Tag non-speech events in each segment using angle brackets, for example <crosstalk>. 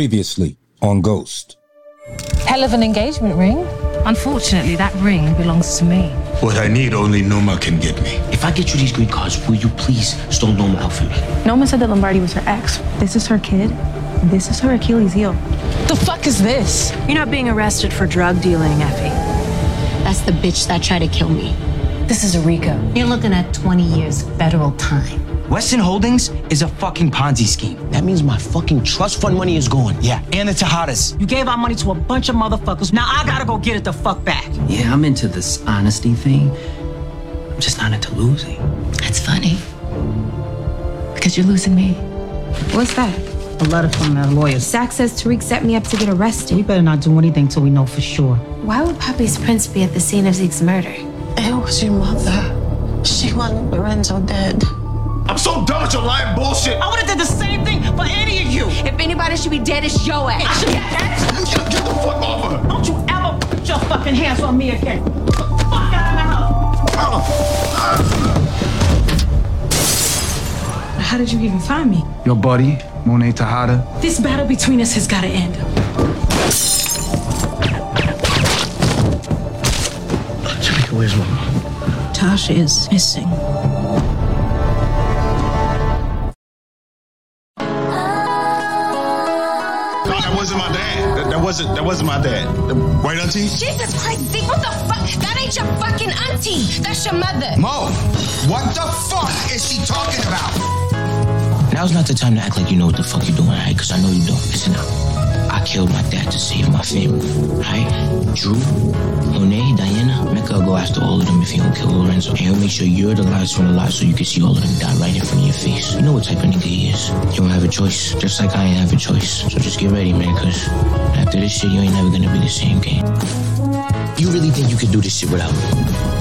Previously on Ghost. Hell of an engagement ring. Unfortunately, that ring belongs to me. What I need, only Noma can get me. If I get you these green cards, will you please stole Noma out for me? Noma said that Lombardi was her ex. This is her kid. This is her Achilles heel. The fuck is this? You're not being arrested for drug dealing, Effie. That's the bitch that tried to kill me. This is a Rico. You're looking at 20 years federal time. Weston Holdings is a fucking Ponzi scheme. That means my fucking trust fund money is gone. Yeah, and the Tejadas. You gave our money to a bunch of motherfuckers. Now I gotta go get it the fuck back. Yeah, I'm into this honesty thing. I'm just not into losing. That's funny. Because you're losing me. What's that? A letter from our lawyers. Zach says Tariq set me up to get arrested. We better not do anything till we know for sure. Why would Poppy's prints be at the scene of Zeke's murder? It was your mother. She wanted Lorenzo dead. I'm so done with your lying bullshit. I would've did the same thing for any of you. If anybody should be dead, it's your ass. i Get, get the fuck off of her. Don't you ever put your fucking hands on me again. Fuck out of my house. How did you even find me? Your buddy, Monet Tejada. This battle between us has got to end. Jamaica, where's mama? Tasha is missing. Wasn't that wasn't my dad. Right, auntie? Jesus Christ, Zeke, what the fuck? That ain't your fucking auntie. That's your mother. Mo, what the fuck is she talking about? Now's not the time to act like you know what the fuck you're doing, alright? Because I know you don't. Listen up. I killed my dad to save my family, alright? Drew, Monet, Diana, Mecca will go after all of them if you don't kill Lorenzo. And he'll make sure you're the last one alive so you can see all of them die right in front of your face. You know what type of nigga he is. You don't have a choice, just like I ain't have a choice. So just get ready, man, because after this shit, you ain't never gonna be the same game. You really think you could do this shit without me?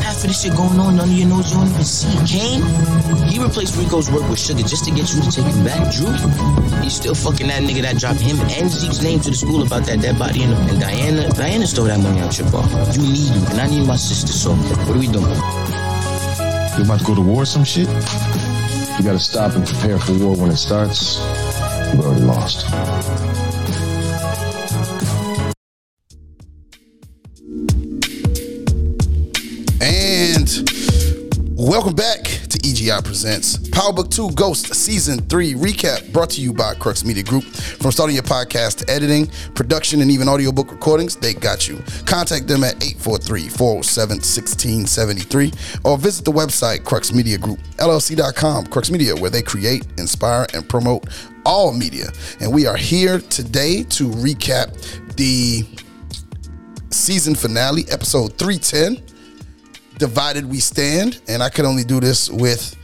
Half of this shit going on, none of your nose you don't even see. Cane, he replaced Rico's work with Sugar just to get you to take him back. Drew, he's still fucking that nigga that dropped him and Zeke's name to the school about that dead body. And, and Diana, Diana stole that money out your bar. You need him, and I need my sister. So what are we doing? You about to go to war or some shit? You gotta stop and prepare for war when it starts. You've already lost. And welcome back to Presents Power Book 2 Ghost Season 3 Recap brought to you by Crux Media Group. From starting your podcast to editing, production, and even audiobook recordings, they got you. Contact them at 843-407-1673 or visit the website Crux Media Group, LLC.com, Crux Media, where they create, inspire, and promote all media. And we are here today to recap the season finale, episode 310 divided we stand and i could only do this with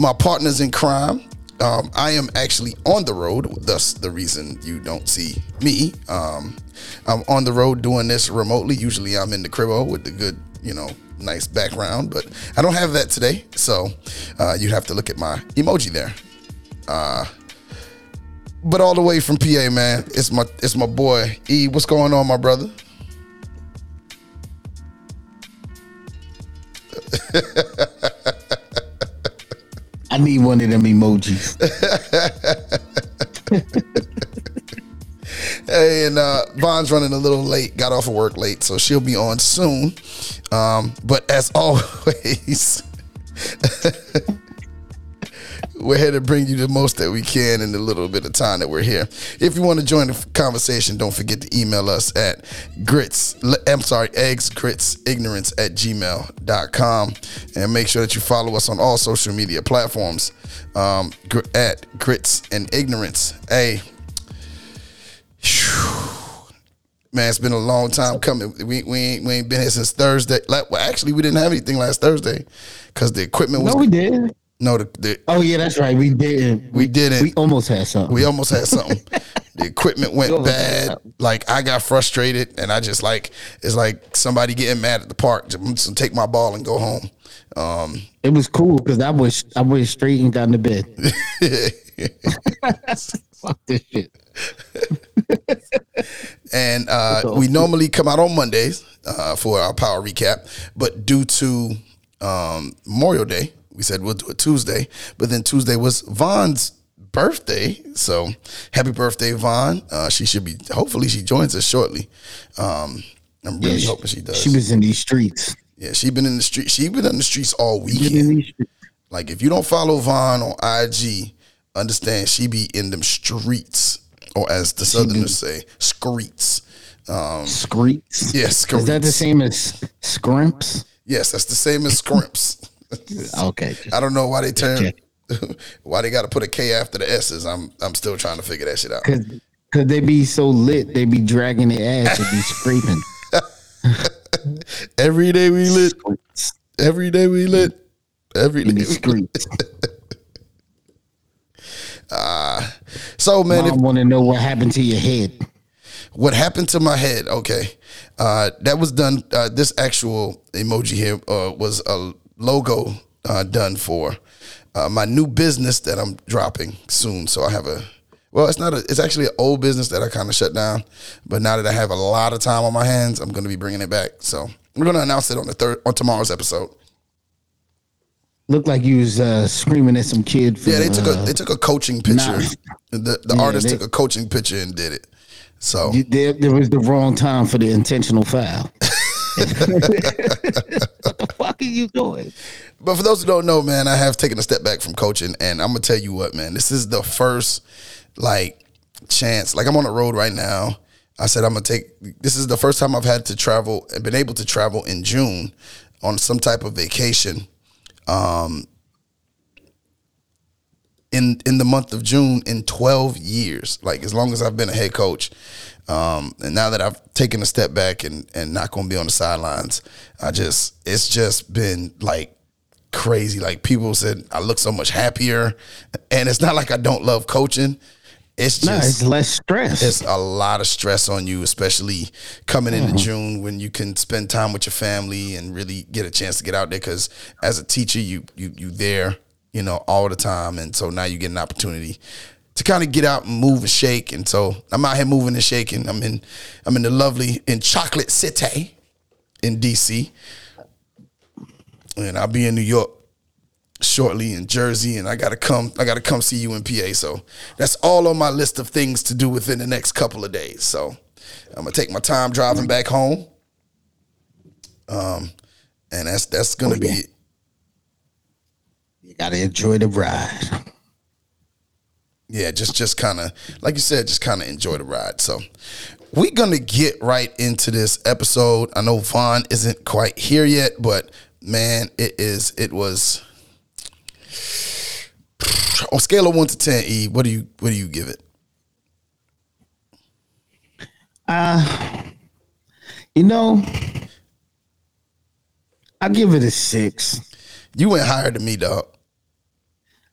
my partners in crime. Um, i am actually on the road thus the reason you don't see me. Um, i'm on the road doing this remotely. Usually i'm in the cribbo with the good you know nice background but i don't have that today. So uh, you have to look at my emoji there. Uh, but all the way from pa man it's my it's my boy e. What's going on my brother <laughs> I need one of them emojis. <laughs> Hey, and uh, Von's running a little late, got off of work late, so she'll be on soon. Um, but as <laughs> always, <laughs> we're here to bring you the most that we can in the little bit of time that we're here. If you want to join the conversation, don't forget to email us at grits, I'm sorry, eggs, grits, ignorance at gmail.com. And make sure that you follow us on all social media platforms um, at grits and ignorance. Hey, Man, it's been a long time coming. We, we, ain't, we ain't been here since Thursday. Like, well, actually, we didn't have anything last Thursday because the equipment was. No, we did. No, the, the Oh yeah, that's right. We didn't. we didn't. We almost had something. We almost had something. <laughs> the equipment went bad. Like I got frustrated, and I just like it's like somebody getting mad at the park. Just, take my ball and go home. Um, It was cool because I was I went straight and down to bed. <laughs> <laughs> Fuck this shit. and uh, we normally come out on Mondays uh, for our power recap, but due to um, Memorial Day, we said we'll do it Tuesday. But then Tuesday was Von's birthday. So happy birthday, Von. Uh, she should be. Hopefully, she joins us shortly. Um, I'm really Yeah, she- hoping she does. She was in these streets. Yeah, she been in the street. She been in the streets all weekend. Like if you don't follow Von on IG, understand she be in them streets, or as the Southerners say, screets. Um, Screets. Yes, Is that the same as scrimps? Yes, that's the same as scrimps. <laughs> okay. I don't know why they turn <laughs> why they got to put a K after the S's. I'm I'm still trying to figure that shit out. Cause, Cause they be so lit, they be dragging their ass and be scraping. <laughs> Every day we lit. Every day we lit. Every day. we Ah, so man, I want to know what happened to your head. What happened to my head? Okay, uh, that was done. Uh, this actual emoji here uh, was a logo uh, done for uh, my new business that I'm dropping soon. So I have a well, it's not a. It's actually an old business that I kind of shut down. But now that I have a lot of time on my hands, I'm going to be bringing it back. So we're going to announce it on the third on tomorrow's episode. Looked like you was uh, screaming at some kid. For, Yeah, they took a uh, they took a coaching picture. nah. The the Yeah, artist they- took a coaching picture and did it. So there, there was the wrong time for the intentional foul. <laughs> <laughs> fuck are you doing? But for those who don't know, man, I have taken a step back from coaching, and I'm gonna tell you what, man, this is the first like chance. Like I'm on the road right now. I said I'm gonna take. This is the first time I've had to travel and been able to travel in June on some type of vacation. Um, in in the month of June in 12 years, like as long as I've been a head coach. Um, and now that I've taken a step back and and not gonna be on the sidelines, I just it's just been like crazy. Like people said, I look so much happier, and it's not like I don't love coaching. It's No, just it's less stress. It's a lot of stress on you, especially coming into Mhm. June when you can spend time with your family and really get a chance to get out there. Because as a teacher, you you you there, you know, all the time, and so now you get an opportunity to kind of get out and move and shake. And so I'm out here moving and shaking. I'm in I'm in the lovely in Chocolate City in DC, and I'll be in New York shortly in Jersey, and I gotta come. I gotta come see you in PA. So that's all on my list of things to do within the next couple of days. So I'm gonna take my time driving back home. Um, and that's that's gonna be it. Gotta enjoy the ride. yeah, just just kind of like you said, just kind of enjoy the ride. So we're gonna get right into this episode. I know Von isn't quite here yet, but man, it is. It was on scale of one to ten. E, what do you what do you give it? Uh, you know, I give it a six. You went higher than me, dog.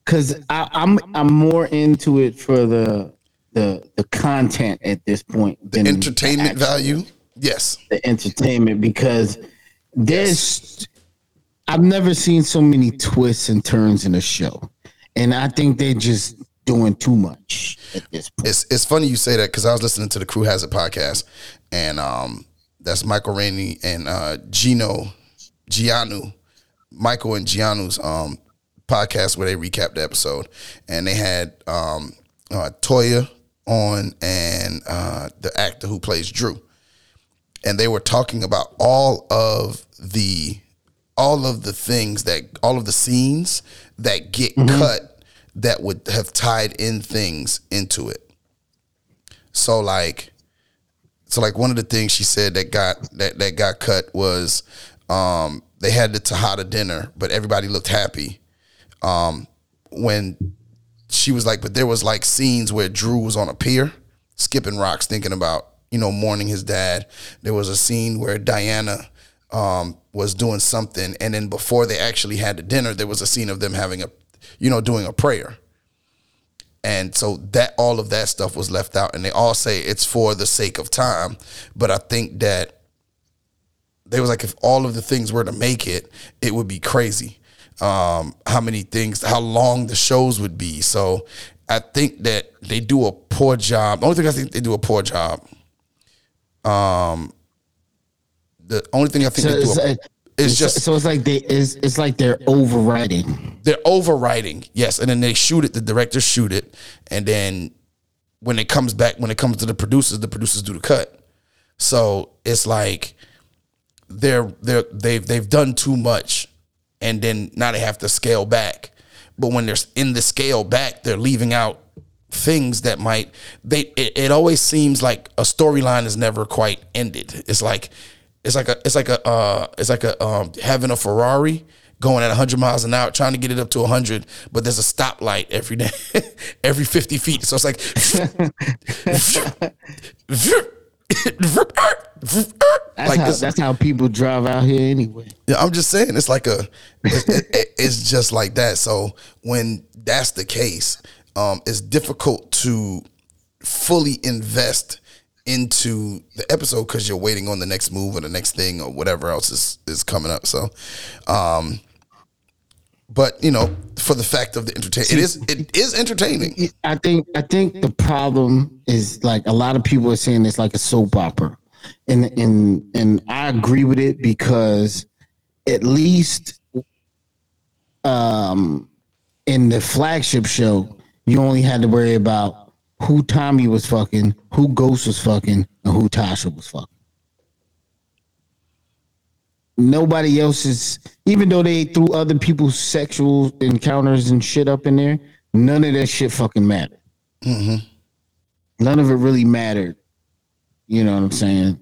Cause I, I'm I'm more into it for the the the content at this point. The than entertainment actual- value, yes. The entertainment because there's I've never seen so many twists and turns in a show, and I think they're just doing too much at this point. It's it's funny you say that because I was listening to the Crew Has It podcast, and um, that's Michael Rainey and uh, Gino Gianu, Michael and Gianni's um podcast where they recapped the episode, and they had um uh, Toya on and uh, the actor who plays Drew, and they were talking about all of the all of the things that all of the scenes that get cut that would have tied in things into it. So like so like one of the things she said that got that that got cut was um they had the Tejada dinner, but everybody looked happy. Um when she was like, but there was like scenes where Drew was on a pier, skipping rocks, thinking about, you know, mourning his dad. There was a scene where Diana um, was doing something, and then before they actually had the dinner, there was a scene of them having a, you know, doing a prayer. And so that all of that stuff was left out, and they all say it's for the sake of time. But I think that they was like, if all of the things were to make it, it would be crazy. Um, how many things, how long the shows would be. So I think that they do a poor job. The only thing I think they do a poor job. Um, the only thing I think So they do it's, a, like- is just so it's like they it's, it's like they're overriding. they're overwriting, yes, and then they shoot it. The directors shoot it, and then when it comes back, when it comes to the producers, the producers do the cut. So it's like they're they're they've they've done too much, and then now they have to scale back. But when they're in the scale back, they're leaving out things that might they. It, it always seems like a storyline is never quite ended. It's like it's like a it's like a uh, it's like a um, having a Ferrari going at 100 miles an hour, trying to get it up to 100, but there's a stoplight every <laughs> day, every 50 feet. So it's like, <laughs> <laughs> That's, like how, that's how people drive out here anyway. yeah, I'm just saying it's like a, it, it- it's just like that. So when that's the case, um, it's difficult to fully invest into the episode because you're waiting on the next move or the next thing or whatever else is is coming up. So, um, but you know, for the fact of the entertainment, it is it is entertaining. I think I think the problem is like a lot of people are saying it's like a soap opera, and and and I agree with it because at least um in the flagship show you only had to worry about who Tommy was fucking, who Ghost was fucking, and who Tasha was fucking. Nobody else is, even though they threw other people's sexual encounters and shit up in there, none of that shit fucking mattered. None of it really mattered. You know what I'm saying?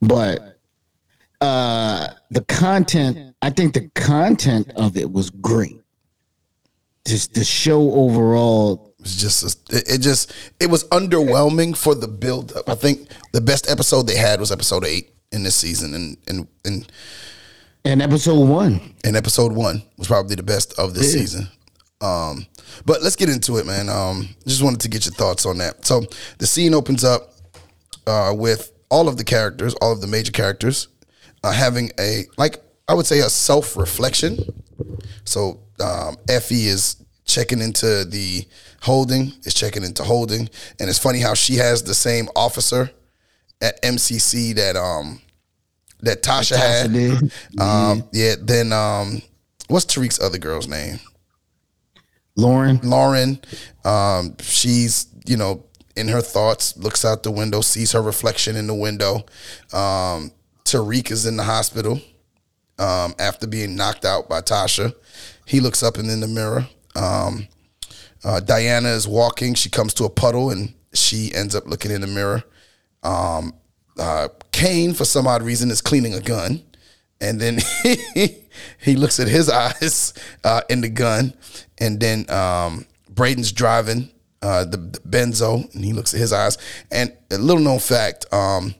But uh the content, I think the content of it was great. Just the show overall It's just it, it just it was underwhelming for the build up. I think the best episode they had was episode eight in this season, and and and and episode one. and episode one was probably the best of this Yeah. season. Um, but let's get into it, man. Um, just wanted to get your thoughts on that. So the scene opens up uh, with all of the characters, all of the major characters, uh, having a like I would say a self reflection. So um, Effie is checking into the holding, is checking into holding, and it's funny how she has the same officer at MCC that um that Tasha, Tasha had. did. Um, yeah. Then um, what's Tariq's other girl's name? Lauren. Lauren. Um, she's you know in her thoughts, looks out the window, sees her reflection in the window. Um, Tariq is in the hospital um, after being knocked out by Tasha. He looks up and in the mirror. Um, uh, Diana is walking. She comes to a puddle and she ends up looking in the mirror. Um, uh, Cane, for some odd reason, is cleaning a gun. And then <laughs> he looks at his <laughs> eyes uh, in the gun. And then um, Brayden's driving uh, the, the benzo and he looks at his eyes. And a little known fact um,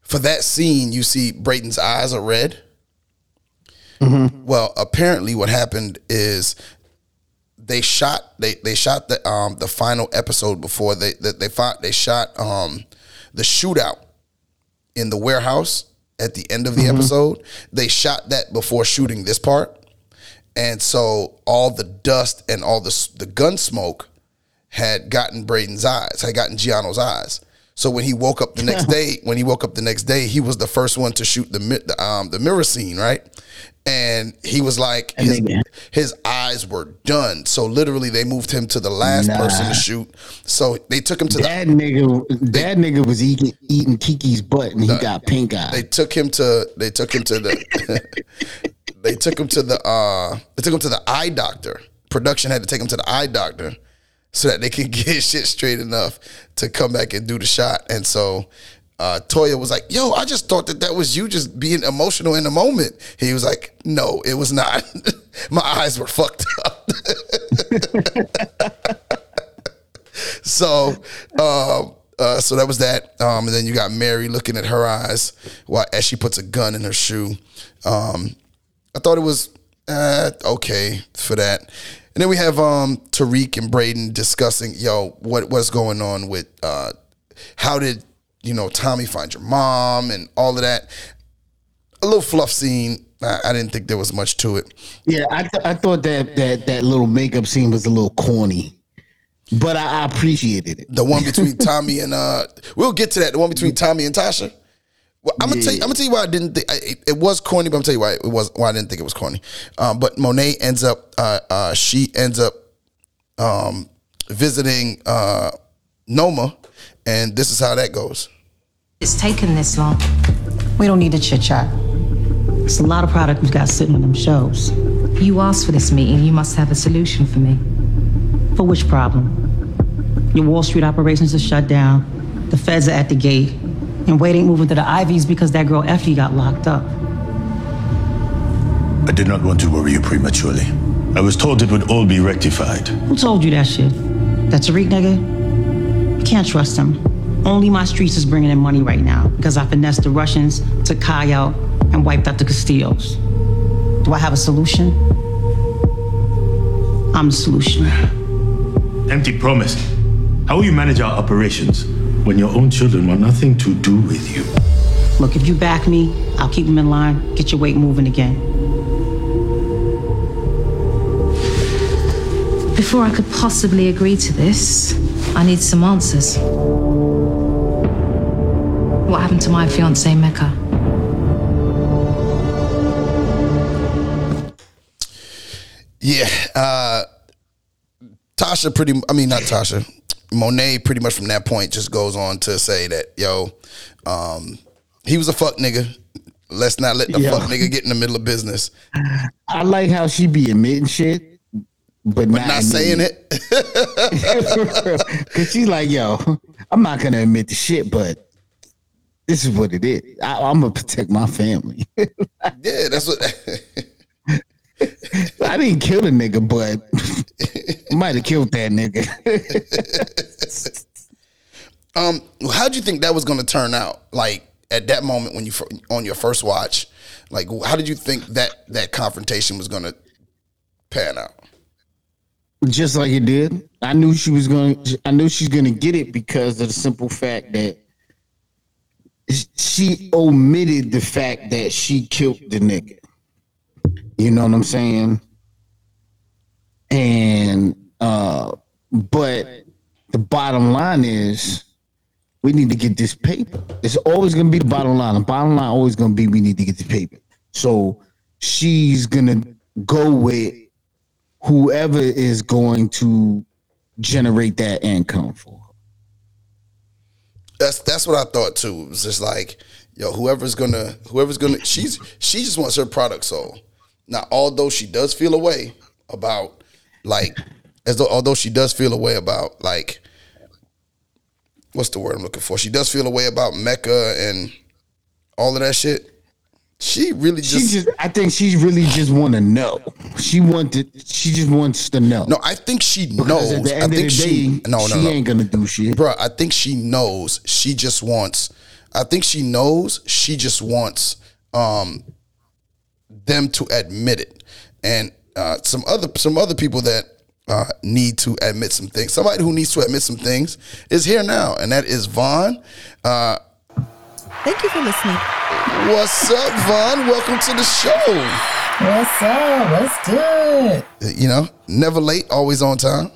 for that scene, you see Brayden's eyes are red. Well, apparently, what happened is they shot they they shot the um the final episode before they they they, fought, they shot um the shootout in the warehouse at the end of the episode. They shot that before shooting this part, and so all the dust and all the the gun smoke had gotten Brayden's eyes, had gotten Gianni's eyes. So when he woke up the next <laughs> day, when he woke up the next day, he was the first one to shoot the the, um, the mirror scene, right? And he was like, his, his eyes were done. So literally, they moved him to the last Nah. person to shoot. So they took him to the That nigga, that nigga was eating eating Kiki's butt, and he got pink eye. they took him to they took him to the <laughs> they took him to the uh they took him to the eye doctor. Production had to take him to the eye doctor so that they could <laughs> get shit straight enough to come back and do the shot. And so uh, Toya was like, "Yo, I just thought that that was you just being emotional in the moment." He was like, "No, it was not. <laughs> My eyes were fucked up." <laughs> so um uh, so that was that um and then you got mary looking at her eyes while as she puts a gun in her shoe um i thought it was uh, okay for that and then we have um tariq and brayden discussing yo what what's going on with uh how did you know tommy find your mom and all of that a little fluff scene i, I didn't think there was much to it Yeah, I, th- I thought that that that little makeup scene was a little corny, but I, I appreciated it. the one between <laughs> Tommy and uh we'll get to that. The one between Tommy and Tasha. Well, I'm gonna tell you. I'm gonna tell you why I didn't think it, it was corny, but I'm gonna tell you why it was why I didn't think it was corny. Um, but Monet ends up. Uh, uh, she ends up um, visiting uh, Noma, and this is how that goes. It's taken this long. We don't need to chit chat. It's a lot of product we've got sitting on them shelves. You asked for this meeting. You must have a solution for me. For which problem? Your Wall Street operations are shut down. The feds are at the gate. And weight ain't moving to the Ivies because that girl Effie got locked up. I did not want to worry you prematurely. I was told it would all be rectified. Who told you that shit? That Tariq nigga? You can't trust him. Only my streets is bringing in money right now because I finessed the Russians, took Kai out, and wiped out the Castillos. Do I have a solution? I'm the solution. <sighs> Empty promise. How will you manage our operations when your own children want nothing to do with you? Look, if you back me, I'll keep them in line, get your weight moving again. Before I could possibly agree to this, I need some answers. What happened to my fiance Mecca? Yeah, uh, Tasha pretty. I mean, not Tasha. Monet pretty much from that point just goes on to say that yo, um, he was a fuck nigga. Let's not let the Yeah. fuck nigga get in the middle of business. I like how she be admitting shit, but, not, not saying it. <laughs> Cause she's like, yo, I'm not gonna admit the shit, but this is what it is. I, I'm gonna protect my family. <laughs> Yeah, that's what. <laughs> I didn't kill the nigga, but might have killed that nigga. um, how'd you think that was going to turn out? Like at that moment when you on your first watch, like how did you think that that confrontation was going to pan out? Just like it did. I knew she was to I knew she's going to get it because of the simple fact that she omitted the fact that she killed the nigga. You know what I'm saying? And uh but the bottom line is we need to get this paper. It's always gonna be the bottom line. The bottom line always gonna be we need to get the paper. So she's gonna go with whoever is going to generate that income for. That's that's what I thought too. It was just like, yo, whoever's gonna whoever's gonna she's she just wants her product sold. Now, although she does feel a way about like as though although she does feel a way about like what's the word I'm looking for? She does feel a way about Mecca and all of that shit. She really She just, just I think she really just wanna know. She wanted she just wants to know. No, I think she Because knows. at the end I of think the she day, no no she no. ain't gonna do shit. Bro, I think she knows. She just wants. I think she knows. She just wants um them to admit it, and uh, some other some other people that uh, need to admit some things. Somebody who needs to admit some things is here now, and that is Von. Uh, Thank you for listening. what's up, Von? Welcome to the show. What's up? What's good? You know, never late, always on time.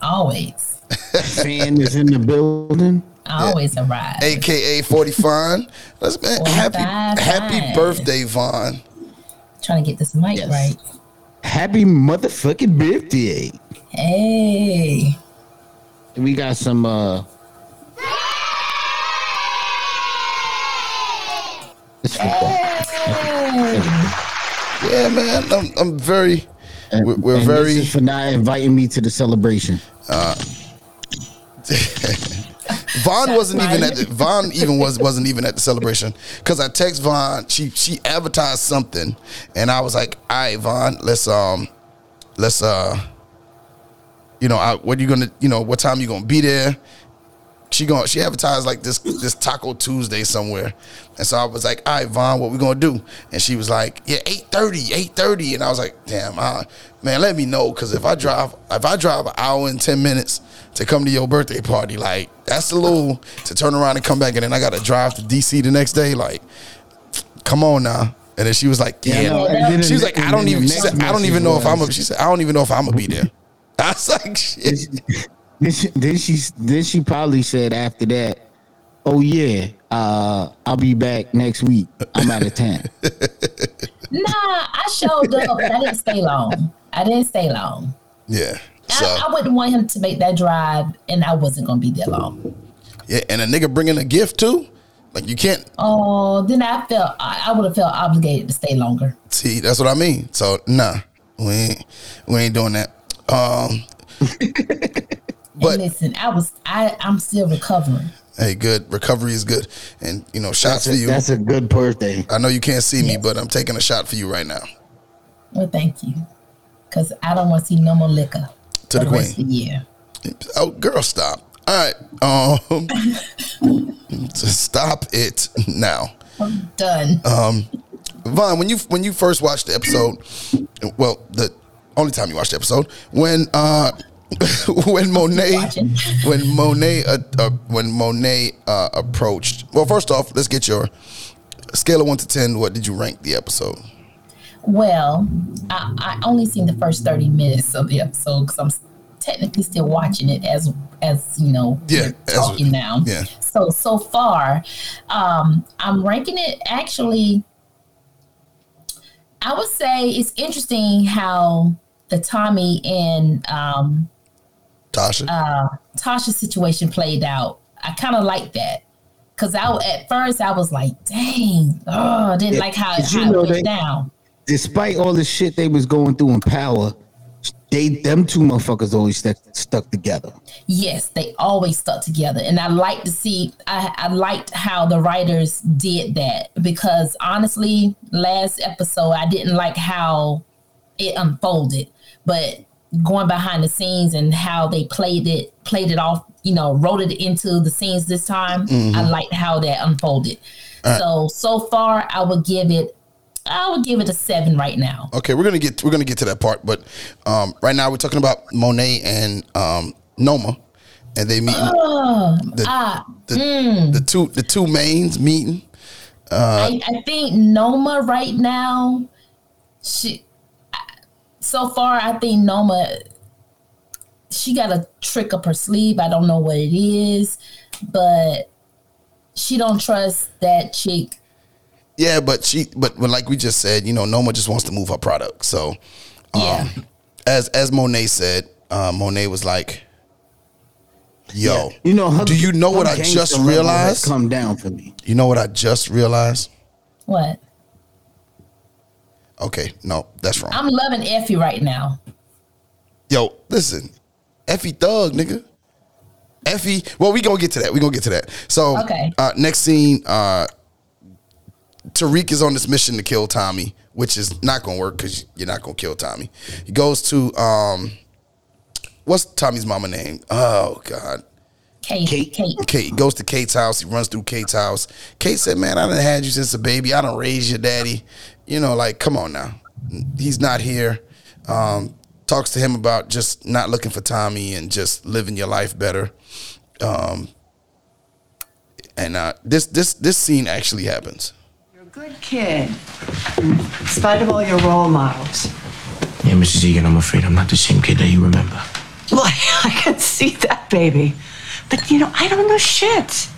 Always. <laughs> Fan is in the building. Always arrive. AKA 40 Von. Let's man, happy 45 happy birthday, Von. Trying to get this mic right. Happy motherfucking birthday. Hey. We got some uh it's football. Yeah, man. I'm, I'm very. We're, we're And very. this is for not inviting me to the celebration. Uh, <laughs> Von wasn't even at the, Von even was wasn't even at the celebration because I text Von. She she advertised something, and I was like, "All right, Von, let's um, let's uh, you know, I, what you gonna you know what time you gonna be there?" She going she advertised like this this Taco Tuesday somewhere, and so I was like, "All right, Von, what we gonna do?" And she was like, "Yeah, 8.30, 8.30. and I was like, "Damn, uh, man, let me know because if I drive if I drive an hour and ten minutes to come to your birthday party, like that's a little to turn around and come back, and then I got to drive to DC the next day. Like, come on now." And then she was like, Yeah, "Yeah." she was like, "I don't even." She said, "I don't even know if I'm." A, she said, "I don't even know if I'm gonna be there." <laughs> I was like, "Shit." Then she, then she then she probably said after that, "Oh yeah, uh, I'll be back next week. I'm out of town." <laughs> Nah, I showed up, but I didn't stay long. I didn't stay long. Yeah. I, I wouldn't want him to make that drive, and I wasn't gonna be there long. Yeah, and a nigga bringing a gift too. Like you can't Oh, then I felt I, I would have felt obligated to stay longer. see. That's what I mean. So nah, we ain't we ain't doing that. Um, <laughs> But listen, I was I I'm still recovering. hey, good recovery is good, and you know shots a- for you. that's a good birthday. I know you can't see me, but I'm taking a shot for you right now. Well, thank you, because I don't want to see no more liquor To for the queen. Yeah. Oh, girl, stop. All right, um, <laughs> <laughs> stop it now. I'm done. Um, Von, when you when you first watched the episode, well, the only time you watched the episode, when uh, <laughs> when Monet, <laughs> when Monet, uh, uh, when Monet uh, approached. Well, first off, let's get your scale of one to ten. What did you rank the episode? Well, I, I only seen the first thirty minutes of the episode because I'm technically still watching it as as you know Yeah, talking now. Yeah, So so far, um, I'm ranking it actually. I would say it's interesting how the Tommy and um, Tasha. uh, Tasha's situation played out. I kind of like that because I at first I was like, "Dang, oh, I didn't Yeah, like how, but you how it know went they- down." Despite all the shit they was going through in power, they them two motherfuckers always stuck stuck together. Yes, they always stuck together, and I like to see. I, I liked how the writers did that because honestly, last episode I didn't like how it unfolded, but going behind the scenes and how they played it, played it off, you know, wrote it into the scenes this time. Mhm. I liked how that unfolded. Right. So so far, I would give it. I would give it a seven right now. Okay, we're gonna get we're gonna get to that part, but um, right now we're talking about Monet and um, Noma, and they meet Oh, the ah, the, mm. the two the two mains meeting. Uh, I, I think Noma right now, she so far I think Noma she got a trick up her sleeve. I don't know what it is, but she don't trust that chick. yeah, but she but but like we just said, you know, Noma just wants to move her product. So, um, as as Monet said, uh, Monet was like, "Yo, You know, her- do you know what I just realized? Come down for me. You know what I just realized? What? Okay, no, that's wrong. I'm loving Effie right now. Yo, listen, Effie Thug, nigga. Effie, well, we gonna get to that. We gonna get to that. So, Okay. uh, next scene, uh, Tariq is on this mission to kill Tommy, which is not gonna work because you're not gonna kill Tommy. He goes to um, what's Tommy's mama name? Oh God, Kate. Kate. Kate. Kate He goes to Kate's house. He runs through Kate's house. Kate said, "Man, I done had you since a baby. I don't raise your daddy. You know, like, come on now. He's not here." Um, talks to him about just not looking for Tommy and just living your life better. Um, and uh, this this this scene actually happens. You're a good kid, in spite of all your role models. Yeah, Mrs. Egan, I'm afraid I'm not the same kid that you remember. Well, <laughs> I can see that, baby. But you know, I don't know shit.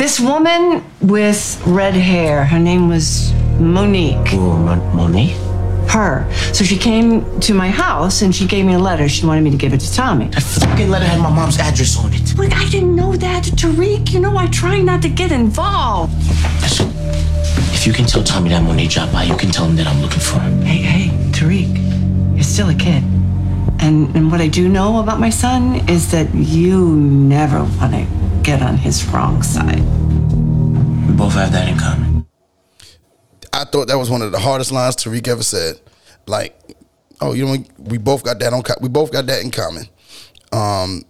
This woman with red hair, her name was Monique. Monique? Her. So she came to my house and she gave me a letter. She wanted me to give it to Tommy. That fucking letter had my mom's address on it. But I didn't know that, Tariq. You know, I try not to get involved. Listen, If you can tell Tommy that Monique dropped by, you can tell him that I'm looking for him. Hey, hey, Tariq, you're still a kid. And, and what I do know about my son is that you never want to get on his wrong side. We both have that in common. I thought that was one of the hardest lines Tariq ever said. Like, oh, you know, we both got that on. co- We both got that in common. Um,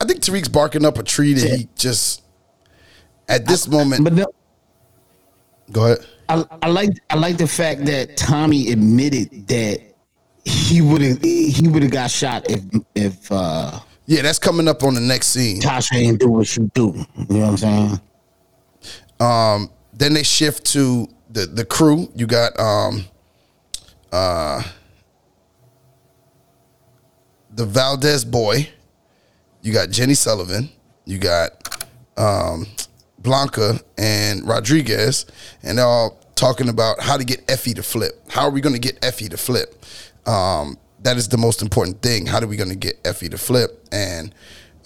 I think Tariq's barking up a tree that he just at this moment. But go ahead. I, I like I like the fact that Tommy admitted that he would have he would have got shot if if uh Yeah, that's coming up on the next scene. Tasha ain't do what she do. You know what I'm saying? Um, then they shift to the the crew. You got um, uh, the Valdez boy. You got Jenny Sullivan. You got um, Blanca and Rodriguez, and they're all talking about how to get Effie to flip. How are we going to get Effie to flip? Um, that is the most important thing. How are we going to get Effie to flip? And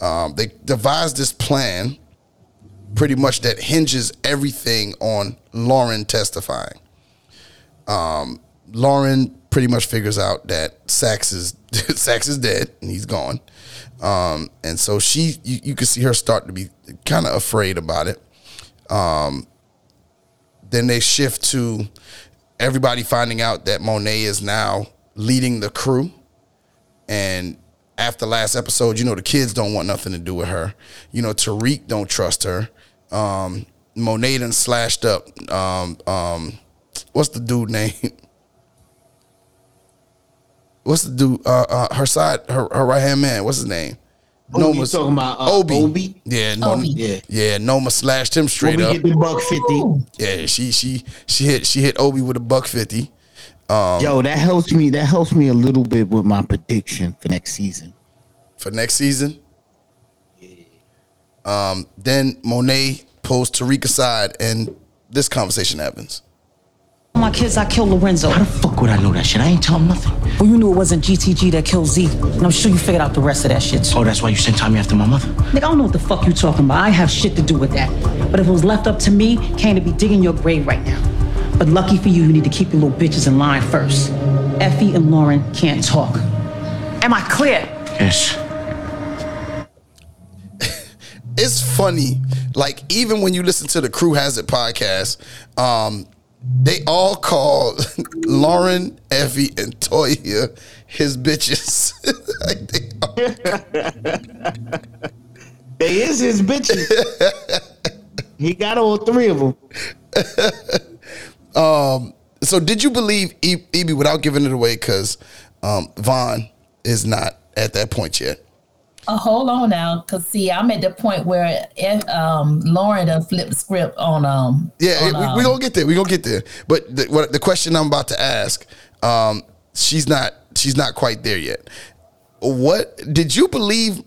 um, they devised this plan, pretty much that hinges everything on Lauren testifying. Um, Lauren pretty much figures out that Sax is <laughs> Sax is dead and he's gone. Um, and so she, you, you can see her start to be kind of afraid about it. Um, then they shift to everybody finding out that Monet is now leading the crew. And after last episode, you know, the kids don't want nothing to do with her. You know, Tariq don't trust her. Um, Monet done slashed up. Um, um, what's the dude name? <laughs> What's the dude? Uh, uh, her side, her, her right hand man. What's his name? Oh, you talking about uh, Obi. Obi? Yeah, no, Obi. Yeah. yeah. Noma slashed him straight up. Obi up. get the buck fifty. Yeah, she she she hit she hit Obi with a buck fifty. Um, Yo, that helps me. That helps me a little bit with my prediction for next season. for next season. Yeah. Um, then Monet pulls Tariq aside, and this conversation happens. My kids, I killed Lorenzo. How the fuck would I know that shit? I ain't tell him nothing. Well, you knew it wasn't GTG that killed Z, and I'm sure you figured out the rest of that shit. Too. Oh, that's why you sent Tommy after my mother? Nigga, I don't know what the fuck you talking about. I have shit to do with that. But if it was left up to me, Cane would be digging your grave right now. But lucky for you, you need to keep your little bitches in line first. Effie and Lauren can't talk. Am I clear? Yes. <laughs> It's funny, like even when you listen to the Crew Has It podcast, um, they all call <laughs> Lauren, Effie, and Toya his bitches. <laughs> Like, they They is his bitches. he got all three of them. Um, so did you believe E- Eb without giving it away? Because um, Von is not at that point yet. Uh, hold on now, cause see, I'm at the point where if, um, Lauren done flipped the script on um. Yeah, on, we, um, we gonna get there. We gonna get there. But the, what, the question I'm about to ask, um, she's not. She's not quite there yet. What did you believe?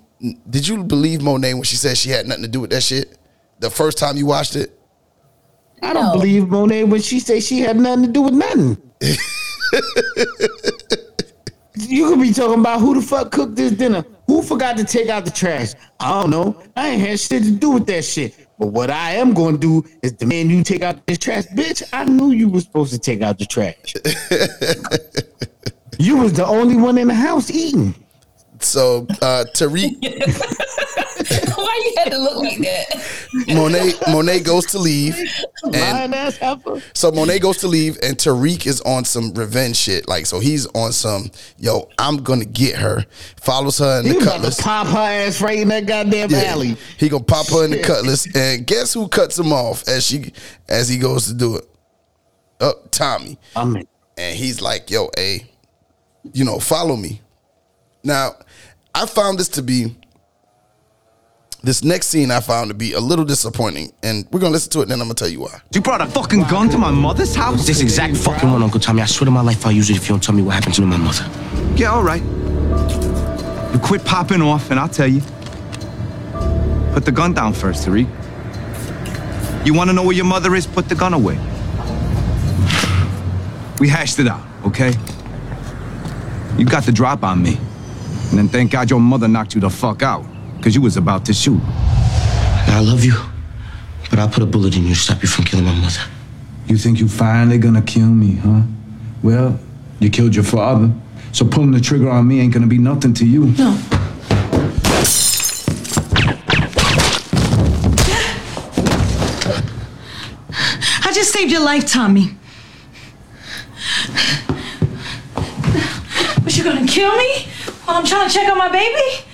Did you believe Monet when she said she had nothing to do with that shit? The first time you watched it. I don't believe Monet when she says she had nothing to do with nothing. <laughs> you could be talking about who the fuck cooked this dinner. Who forgot to take out the trash? I don't know. I ain't had shit to do with that shit. But what I am going to do is demand you take out this trash. Bitch, I knew you was supposed to take out the trash. <laughs> you was the only one in the house eating. So uh, Tariq <laughs> Why you had to look like that? Monet Monet goes to leave, <laughs> and ass heifer. so Monet goes to leave, and Tariq is on some revenge shit. Like so, he's on some yo. I'm gonna get her. Follows her in He the cutlass. to pop her ass right in that goddamn alley. He gonna pop her in the cutlass, and guess who cuts him off as she as he goes to do it? Up oh, Tommy. Tommy. And he's like, "Yo, a, you know, follow me." Now, I found this to be this next scene. I found to be a little disappointing, and we're gonna listen to it. And then I'm gonna tell you why. You brought a fucking gun to my mother's house? This exact fucking one, Uncle Tommy. I swear to my life I'll use it if you don't tell me what happened to my mother. Yeah, all right. You quit popping off, and I'll tell you. Put the gun down first, Tariq. You want to know where your mother is? Put the gun away. We hashed it out, okay? You got the drop on me. And then thank God your mother knocked you the fuck out, because you was about to shoot. I love you, but I'll put a bullet in you to stop you from killing my mother. You think you finally gonna kill me, huh? Well, you killed your father, so pulling the trigger on me ain't gonna be nothing to you. No. I just saved your life, Tommy. But you're gonna kill me I'm trying to check on my baby?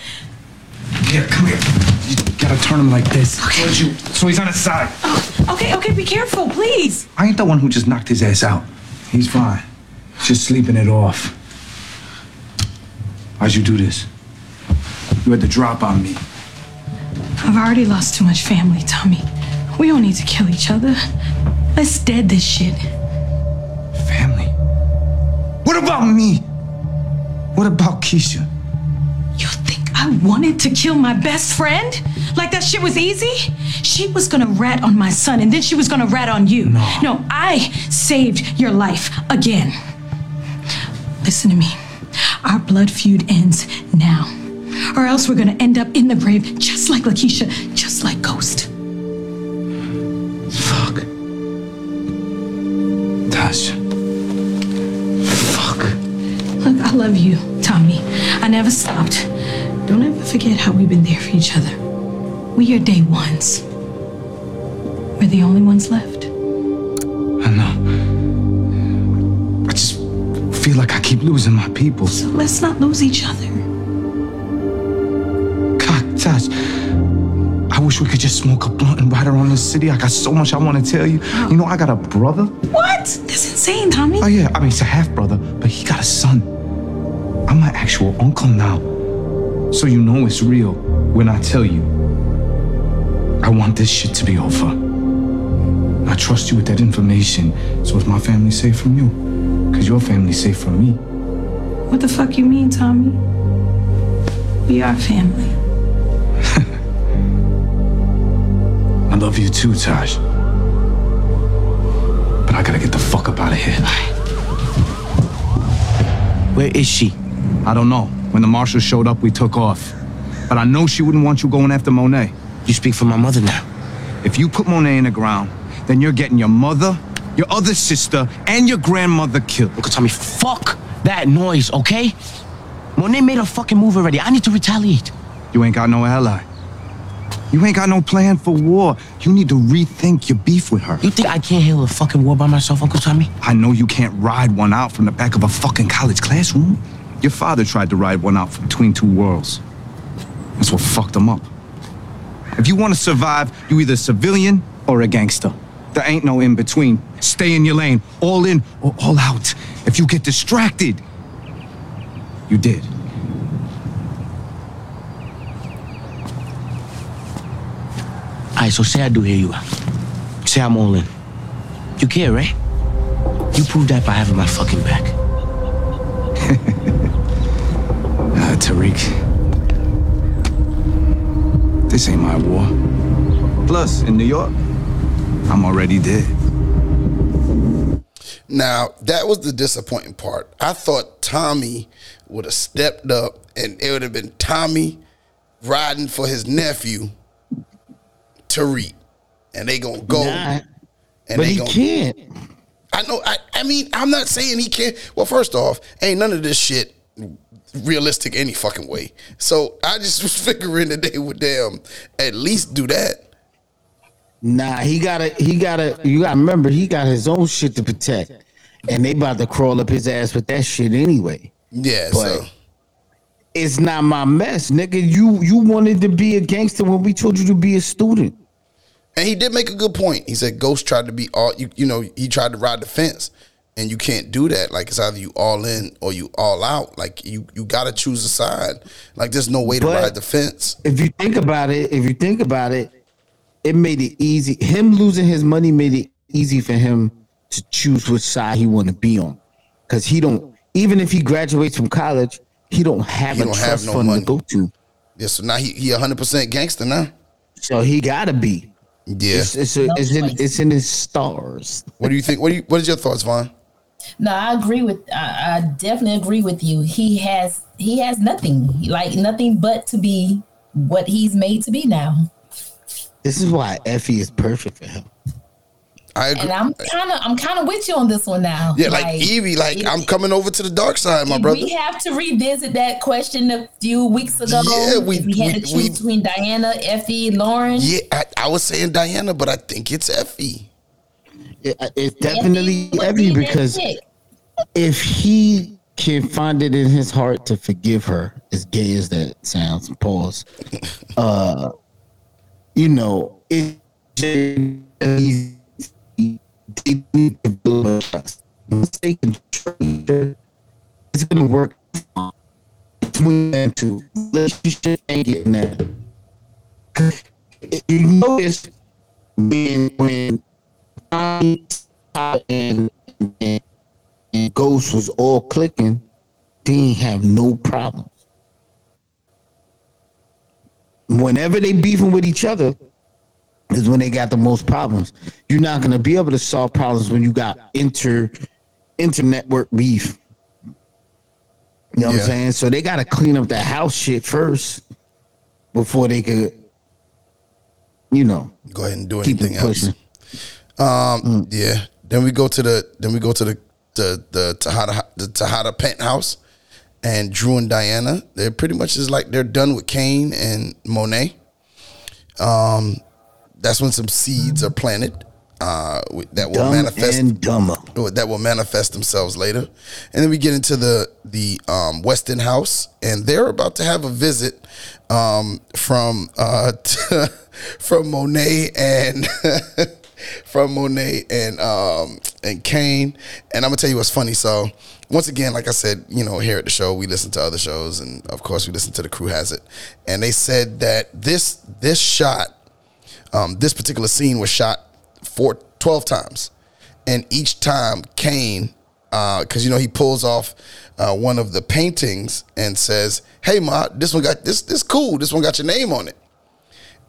Here, come here. You gotta turn him like this. Towards you, so he's on his side. Oh, okay, okay, be careful, please. I ain't the one who just knocked his ass out. He's fine. Just sleeping it off. Why'd you do this? You had to drop on me. I've already lost too much family, Tommy. We don't need to kill each other. Let's dead this shit. Family? What about me? What about Keisha? You think I wanted to kill my best friend? Like that shit was easy? She was gonna rat on my son and then she was gonna rat on you. No. No, I saved your life again. Listen to me. Our blood feud ends now. Or else we're gonna end up in the grave just like Lakeisha, just like Ghost. Never stopped. Don't ever forget how we've been there for each other. We are day ones. We're the only ones left. I know. I just feel like I keep losing my people. So let's not lose each other. God, Tash. I wish we could just smoke a blunt and ride around the city. I got so much I want to tell you. You know, I got a brother. What? That's insane, Tommy. Oh, yeah. I mean, it's a half brother, but he got a son. I'm my actual uncle now. So you know it's real when I tell you. I want this shit to be over. I trust you with that information. So is my family safe from you? Because your family's safe from me. What the fuck you mean, Tommy? We are family. <laughs> I love you too, Taj. But I gotta get the fuck up out of here. Where is she? I don't know. When the marshals showed up, we took off. But I know she wouldn't want you going after Monet. You speak for my mother now. If you put Monet in the ground, then you're getting your mother, your other sister, and your grandmother killed. Uncle Tommy, fuck that noise, okay? Monet made a fucking move already. I need to retaliate. You ain't got no ally. You ain't got no plan for war. You need to rethink your beef with her. You think I can't handle a fucking war by myself, Uncle Tommy? I know you can't ride one out from the back of a fucking college classroom. Your father tried to ride one out from between two worlds. That's what fucked him up. If you want to survive, you either a civilian or a gangster. There ain't no in between. Stay in your lane, all in or all out. If you get distracted, you did. Alright, so say I do hear you out. Say I'm all in. You care, right? You prove that by having my fucking back. Tariq. This ain't my war. Plus, in New York, I'm already dead. Now, that was the disappointing part. I thought Tommy would have stepped up and it would have been Tommy riding for his nephew, Tariq. And they gonna go. Nah, and but they he gonna, can't. I know. I, I mean, I'm not saying he can't. Well, first off, ain't none of this shit realistic any fucking way. So I just <laughs> was figuring that they would damn at least do that. Nah, he gotta, he gotta. You gotta remember, he got his own shit to protect, and they about to crawl up his ass with that shit anyway. Yeah, but so it's not my mess, nigga. You you wanted to be a gangster when we told you to be a student. And he did make a good point. He said Ghost tried to be all you you know, he tried to ride the fence. And you can't do that. Like it's either you all in or you all out. Like you you gotta choose a side. Like there's no way to But- ride the fence. If you think about it, if you think about it, it made it easy. Him losing his money made it easy for him to choose which side he want to be on. Cause he don't. Even if he graduates from college, he don't have He a don't have trust no fund money. to go to. Yeah, so now he he hundred percent gangster now. So he gotta be. Yeah. It's it's, a, it's in it's in his stars. What do you think? What do you what is your thoughts, Von? No, I agree with. I, I definitely agree with you. He has he has nothing like nothing but to be what he's made to be now. This is why Effie is perfect for him. I And I'm kind of I'm kind of with you on this one now. Yeah, like, Evie, like I'm coming over to the dark side, my did brother. we have to revisit that question a few weeks ago? Yeah, we- we had we- to choose we- between Diana, Effie, Lauren. Yeah, I, I was saying Diana, but I think it's Effie. It, it's definitely be because if he can find it in his heart to forgive her, as gay as that sounds, pause. <laughs> Uh, you know, it he's deeply build trust. Once they can trust each other, it's gonna work between them two. Relationship ain't getting that. You notice when when and, and and Ghost was all clicking, they ain't have no problems. whenever they beefing with each other, is when they got the most problems. You're not gonna be able to solve problems when you got inter inter-network beef. You know what I'm saying? So they gotta clean up that house shit first before they could, you know, go ahead and do anything it pushing. Um, yeah. Then we go to the then we go to the the the Tejada the Tejada penthouse, and Dru and Diana. They're pretty much just like they're done with Cane and Monet. Um, that's when some seeds are planted. Uh, that will Dumb manifest and dumber. that will manifest themselves later. And then we get into the the um, Weston House, and they're about to have a visit um, from uh, <laughs> from Monet and <laughs> from Monet and um, and Cane. And I'm gonna tell you what's funny. So once again, like I said, you know, here at the show, we listen to other shows, and of course, we listen to the crew has it. And they said that this this shot, um, this particular scene was shot four, 12 times. And each time Cane, because you know he pulls off uh, one of the paintings and says, "Hey, ma, this one got this. This cool. This one got your name on it."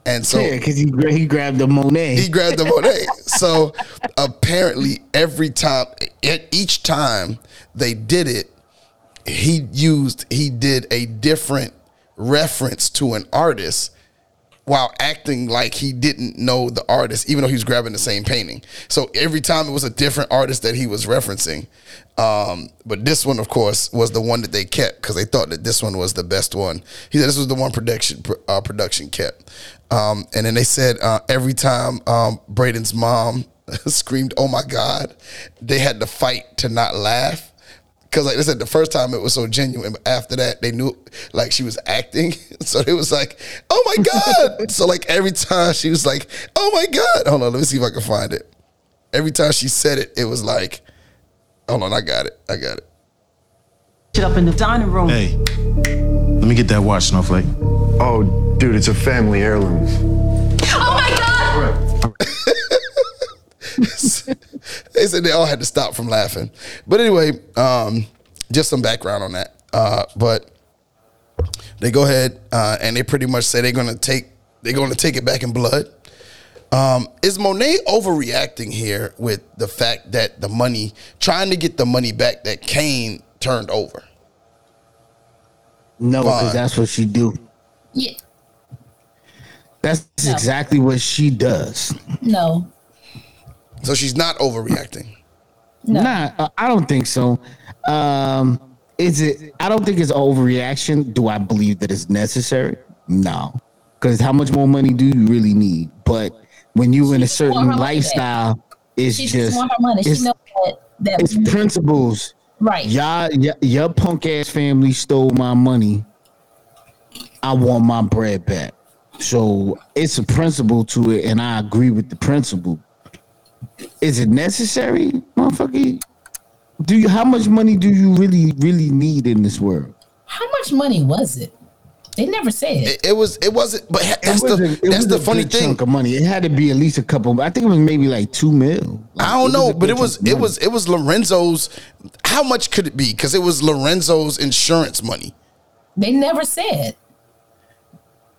And so yeah, because he he grabbed the Monet. he grabbed the Monet. <laughs> so apparently, every time, each time they did it, he used he did a different reference to an artist while acting like he didn't know the artist, even though he was grabbing the same painting. So every time it was a different artist that he was referencing. Um, but this one, of course, was the one that they kept because they thought that this one was the best one. He said this was the one production uh, production kept. Um, and then they said uh, every time um, Brayden's mom <laughs> screamed, "Oh my God!" they had to fight to not laugh. Cause like I said, the first time it was so genuine, but after that they knew like she was acting. <laughs> So it was like, oh my God. <laughs> so like every time she was like, oh my God. Hold on, let me see if I can find it. Every time she said it, it was like, hold on, I got it. I got it. Shit up in the dining room. Hey, let me get that watch, Snowflake. Oh, dude, it's a family heirloom. Oh my god! <laughs> they said they all had to stop from laughing. But anyway, um, just some background on that. Uh, but they go ahead uh, and they pretty much say they're gonna take they're gonna take it back in blood. Um, is Monet overreacting here with the fact that the money, trying to get the money back that Cane turned over? No, because that's what she do. Yeah. That's exactly what she does. No. So she's not overreacting. Nah, uh, I don't think so. Um, is it? I don't think it's overreaction. Do I believe that it's necessary? No, because how much more money do you really need? But when you're in a certain her money lifestyle, it's She just just her money. She it's, know that, that it's principles. Right. Y'all, y- your punk ass family stole my money. I want my bread back. So it's a principle to it, and I agree with the principle. Is it necessary, motherfucker? Do you? How much money do you really, really need in this world? How much money was it? They never said. It, it was. It wasn't. But that's it was the a, it that's was the a funny thing. chunk of money. It had to be at least a couple. I think it was maybe like two mil. I don't know, but it was it was it was Lorenzo's. How much could it be? Because it was Lorenzo's insurance money. They never said.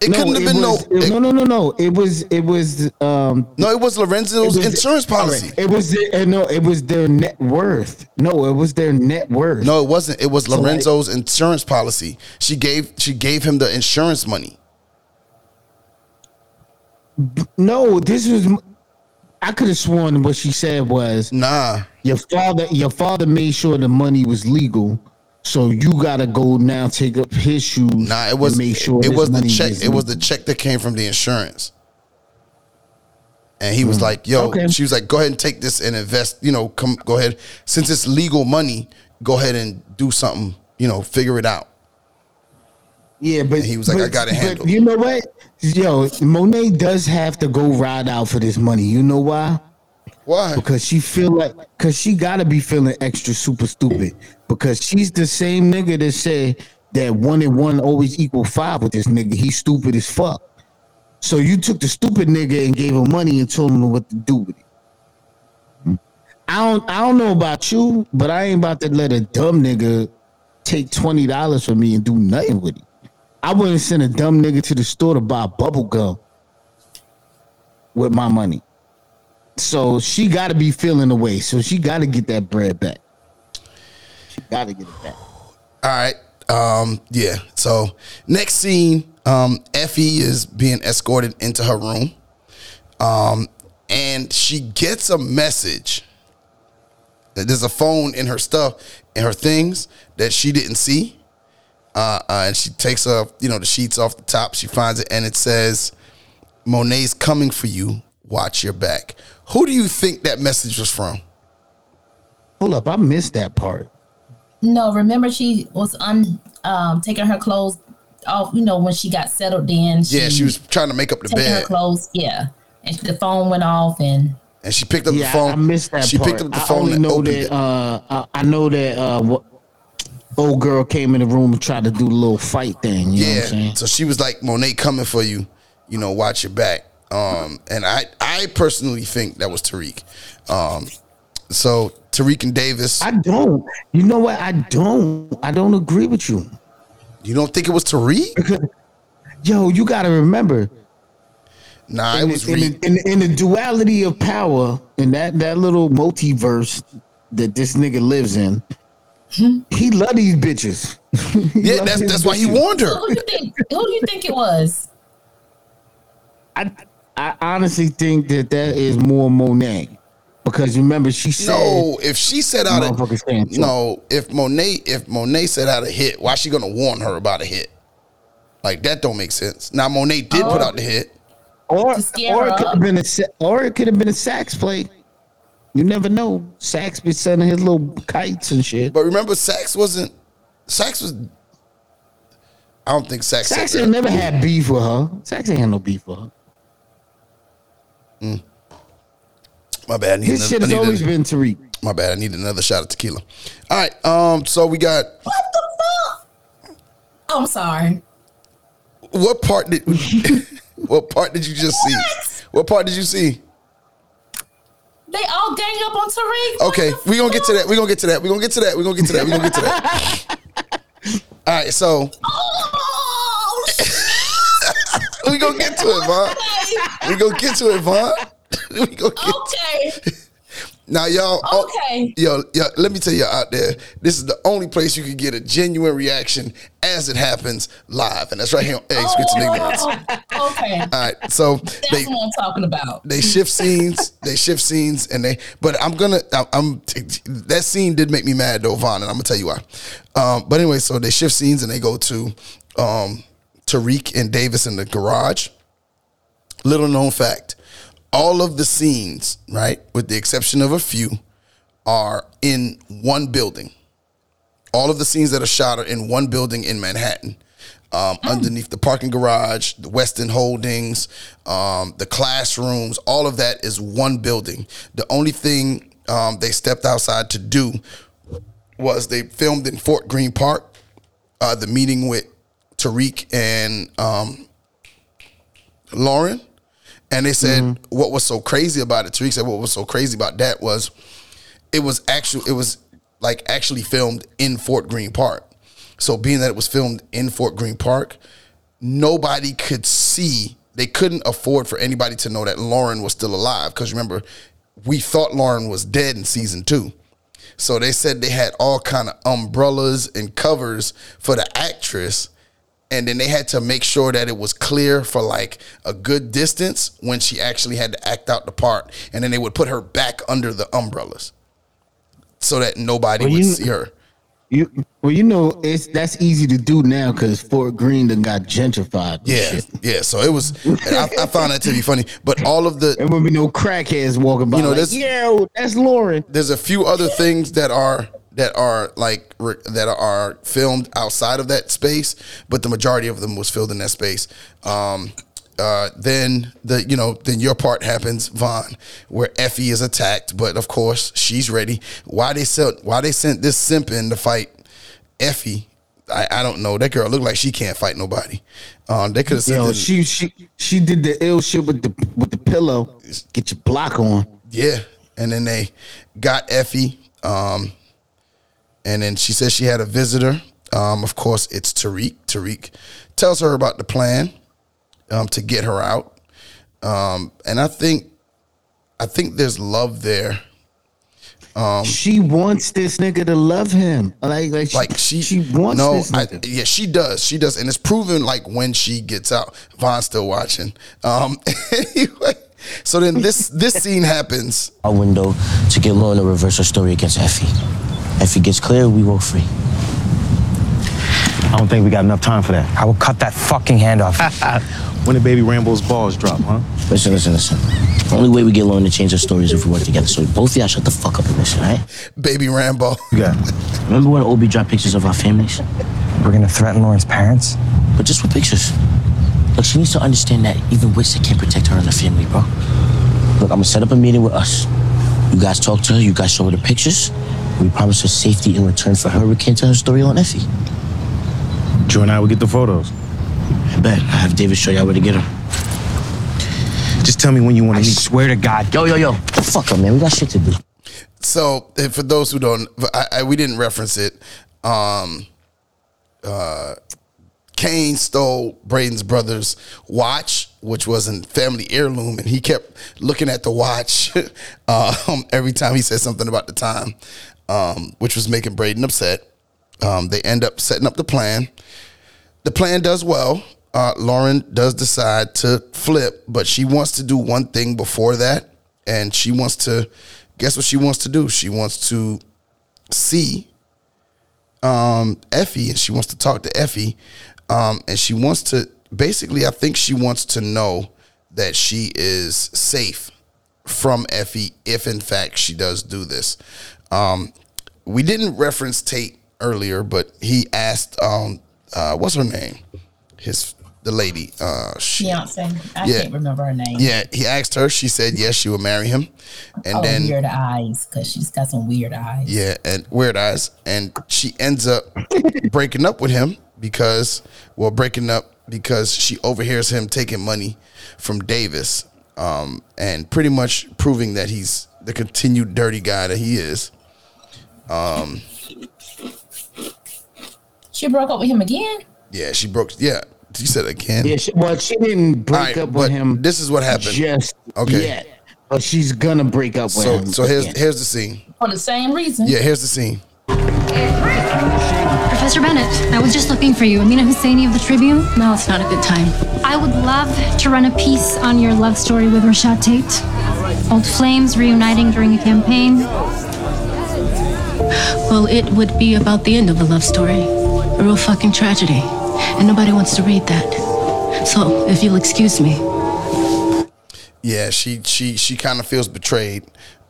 It couldn't have been was, no. it- no, no, no, no. It was. It was. Um, no, it was Lorenzo's it was- insurance policy. It was. Their, uh, no, it was their net worth. No, it was their net worth. No, it wasn't. It was So, like- Lorenzo's insurance policy. She gave she gave him the insurance money. No, this was. I could have sworn what she said was nah. Your father, your father made sure the money was legal, so you gotta go now take up his shoes. Nah, it was. make sure it was the check. It was the check that came from the insurance. And he was Mm. like, "Yo," Okay. she was like, "Go ahead and take this and invest. You know, come, go ahead. Since it's legal money, go ahead and do something. You know, figure it out." Yeah, but And he was like, but- "I got it handled." You know what? Yo, Monet does have to go ride out for this money. You know why? Why? Because she feel like, cause she gotta be feeling extra super stupid. Because she's the same nigga that said that one and one always equal five with this nigga. He's stupid as fuck. So you took the stupid nigga and gave him money and told him what to do with it. I don't I don't know about you, but I ain't about to let a dumb nigga take twenty dollars from me and do nothing with it. I wouldn't send a dumb nigga to the store to buy bubble gum with my money. So she got to be feeling the way. So she got to get that bread back. She got to get it back. All right. Um, yeah. So next scene, um, Effie is being escorted into her room. Um, and she gets a message. There's a phone in her stuff in her things that she didn't see. Uh, uh, and she takes off, you know, the sheets off the top. She finds it, and it says, "Monet's coming for you. Watch your back." Who do you think that message was from? Hold up, I missed that part. No, remember she was un um taking her clothes off. You know when she got settled in. yeah, she was trying to make up the taking bed, her clothes. Yeah, and the phone went off, and and she picked up yeah, the phone. I missed that She part. picked up the I phone only and know opened that. it. Uh, I, I know that. Uh, what old girl came in the room and tried to do a little fight thing. You know what I'm yeah. saying? So she was like, Monet coming for you. You know, watch your back. Um, and I, I personally think that was Tariq. Um, so Tariq and Davis. I don't. You know what? I don't. I don't agree with you. You don't think it was Tariq? <laughs> Yo, you got to remember. Nah, in it was the, in, Reed. the, in, in the duality of power in that that little multiverse that this nigga lives in. He love these bitches. <laughs> He Yeah, love that's his that's why he warned her. who do you think? Who do you think it was? I I honestly think that that is more Monet because remember she said No, if she set out Motherfuckers a no, if Monet if Monet set out a hit, why she gonna warn her about a hit? Like that don't make sense. Now Monet did put out the hit. or or it could have been a or it could have been a Saxe play. You never know. Saxe be sending his little kites and shit. But remember, Saxe wasn't Saxe was. I don't think Saxe. Saxe ain't never had beef with her. Saxe ain't had no beef with her. My bad. I need His another- shit has always a- been Tariq. My bad. I need another shot of tequila. All right. Um. So we got Oh, I'm sorry. what part did <laughs> what part did you just see? What part did you see? They all gang up on Tariq. Okay, we gonna get to that. We gonna get to that. We gonna get to that. We gonna get to that. We gonna get to that. All right. So we gonna get to it, Von. We gonna get to it, Von. <laughs> we gonna get Okay. <laughs> Now, y'all. oh, Okay. yo, yo, let me tell you out there, this is the only place you can get a genuine reaction as it happens live, and that's right here on Eggs, and Ignorance. Oh, okay. <laughs> All right, so That's they what I'm talking about. they shift scenes, they shift scenes, and they. But I'm gonna, I'm, I'm that scene did make me mad though, Von, and I'm gonna tell you why. Um, but anyway, so they shift scenes and they go to um, Tariq and Davis in the garage. Little known fact: all of the scenes, right, with the exception of a few, are in one building. All of the scenes that are shot are in one building in Manhattan. Um, Underneath the parking garage, the Weston Holdings, um, the classrooms, all of that is one building. The only thing um, they stepped outside to do was they filmed in Fort Greene Park, uh, the meeting with Tariq and um, Lauren. And they said what was so crazy about it. Tariq said what was so crazy about that was it was actually it was like actually filmed in Fort Greene Park. So being that it was filmed in Fort Greene Park, nobody could see. They couldn't afford for anybody to know that Lauren was still alive. Because remember, we thought Lauren was dead in season two. So they said they had all kind of umbrellas and covers for the actress. And then they had to make sure that it was clear for like a good distance when she actually had to act out the part. And then they would put her back under the umbrellas so that nobody Well, would you- see her. You well, you know, it's that's easy to do now because Fort Greene done got gentrified. Yeah, shit. yeah. So it was. I, I found that to be funny. But all of the <laughs> there would be no crackheads walking by. You know, like, yo, that's Lauren. there's a few other things that are that are like re- that are filmed outside of that space, but the majority of them was filmed in that space. Um, uh, then the you know then your part happens, Von, where Effie is attacked, but of course she's ready. Why they sent why they sent this simp in to fight Effie? I, I don't know. That girl looked like she can't fight nobody. Um, they could have sent Yo, she she she did the ill shit with the with the pillow. Get your block on. Yeah. And then they got Effie. Um, and then she says she had a visitor. Um, of course, it's Tariq. Tariq tells her about the plan um, to get her out, um, and I think I think there's love there. Um, she wants this nigga to love him. Like, like, like she, she wants no, this I, yeah, she does, she does, and it's proven like when she gets out. Von's still watching. Um, <laughs> anyway, so then this this scene happens. A window to get Lauren to reverse her story against Effie. Effie gets clear, we walk free. I don't think we got enough time for that. I will cut that fucking hand off. <laughs> when did baby Rambo's balls drop, huh? Listen, listen, listen. The only way we get Lauren to change her story is if we work together. So both of y'all shut the fuck up and listen, all right? Baby Rambo. Yeah. <laughs> Remember when Obi dropped pictures of our families? We're gonna threaten Lauren's parents? But just with pictures. Look, she needs to understand that even Witcher can't protect her and her family, bro. Look, I'm gonna set up a meeting with us. You guys talk to her, you guys show her the pictures. We promise her safety in return for her recanting her story on Effie. Joe and I will get the photos. I bet. I have David show y'all where to get them. Just tell me when you want to meet. swear to God. Yo, yo, yo. The fuck up, man. We got shit to do. So, eh, for those who don't, I, I, we didn't reference it. Um, uh, Cane stole Brayden's brother's watch, which was a family heirloom, and he kept looking at the watch <laughs> um, every time he said something about the time, um, which was making Brayden upset. Um, they end up setting up the plan. The plan does well. Uh, Lauren does decide to flip, but she wants to do one thing before that, and she wants to. Guess what she wants to do? She wants to see um, Effie, and she wants to talk to Effie, um, and she wants to basically. I think she wants to know that she is safe from Effie if, in fact, she does do this. Um, we didn't reference Tate earlier, but he asked, um, uh, "What's her name?" His the lady. Uh, she, Beyonce. I Yeah. can't remember her name. yeah, he asked her. She said yes, she would marry him, and oh, then weird eyes, because she's got some weird eyes. yeah, and weird eyes, and she ends up <laughs> breaking up with him because, well, breaking up because she overhears him taking money from Davis, um, and pretty much proving that he's the continued dirty guy that he is. Um, She broke up with him again. yeah, she broke. Yeah, she said it again. Yeah, she, well, she didn't break Alright, up with him. This is what happened. Just Okay. yet, but she's gonna break up with So, him. so here's again. here's the scene. For the same reason. Yeah, here's the scene. Professor Bennett, I was just looking for you. Amina Husseini of the Tribune. No, it's not a good time. I would love to run a piece on your love story with Rashad Tate. Old flames reuniting during a campaign. Well, it would be about the end of a love story. A real fucking tragedy. And nobody wants to read that. So, if you'll excuse me. Yeah, she she she kind of feels betrayed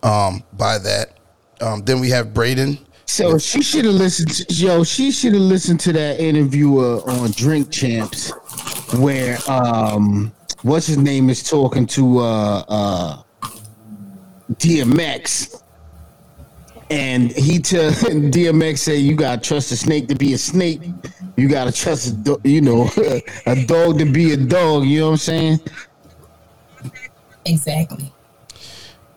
um, by that. Um, then we have Brayden. So she should have listened. To, yo, she should have listened to that interviewer on Drink Champs, where um, what's his name is talking to uh uh DMX, and he tell DMX say you gotta trust a snake to be a snake. You gotta trust a do- you know <laughs> a dog to be a dog. You know what I'm saying? Exactly.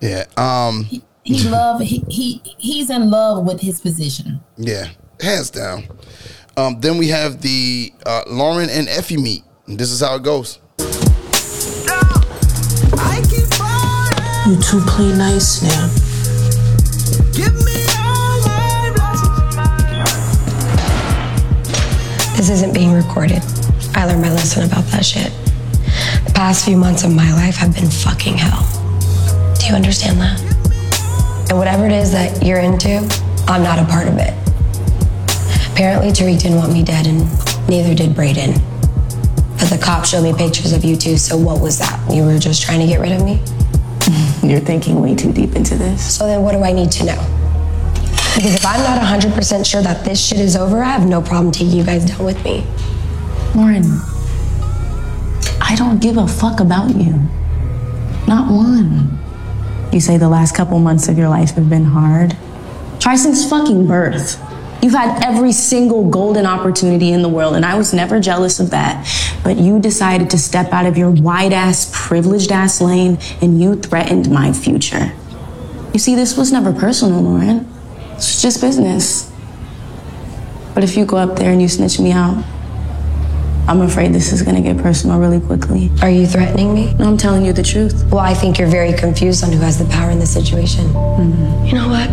Yeah. Um. He love he, he he's in love with his position. Yeah. Hands down. Um. Then we have the uh, Lauren and Effie meet. And this is how it goes. You two play nice now. This isn't being recorded. I learned my lesson about that shit. The past few months of my life have been fucking hell. Do you understand that? And whatever it is that you're into, I'm not a part of it. Apparently, Tariq didn't want me dead, and neither did Brayden. But the cops showed me pictures of you two, so what was that? You were just trying to get rid of me? <laughs> You're thinking way too deep into this. So then, what do I need to know? Because if I'm not 100% sure that this shit is over, I have no problem taking you guys down with me. Lauren, I don't give a fuck about you. Not one. You say the last couple months of your life have been hard. Try since fucking birth. You've had every single golden opportunity in the world, and I was never jealous of that. But you decided to step out of your wide ass, privileged ass lane, and you threatened my future. You see, this was never personal, Lauren. It's just business. But if you go up there and you snitch me out, I'm afraid this is gonna get personal really quickly. Are you threatening me? No, I'm telling you the truth. Well, I think you're very confused on who has the power in this situation. Mm-hmm. You know what?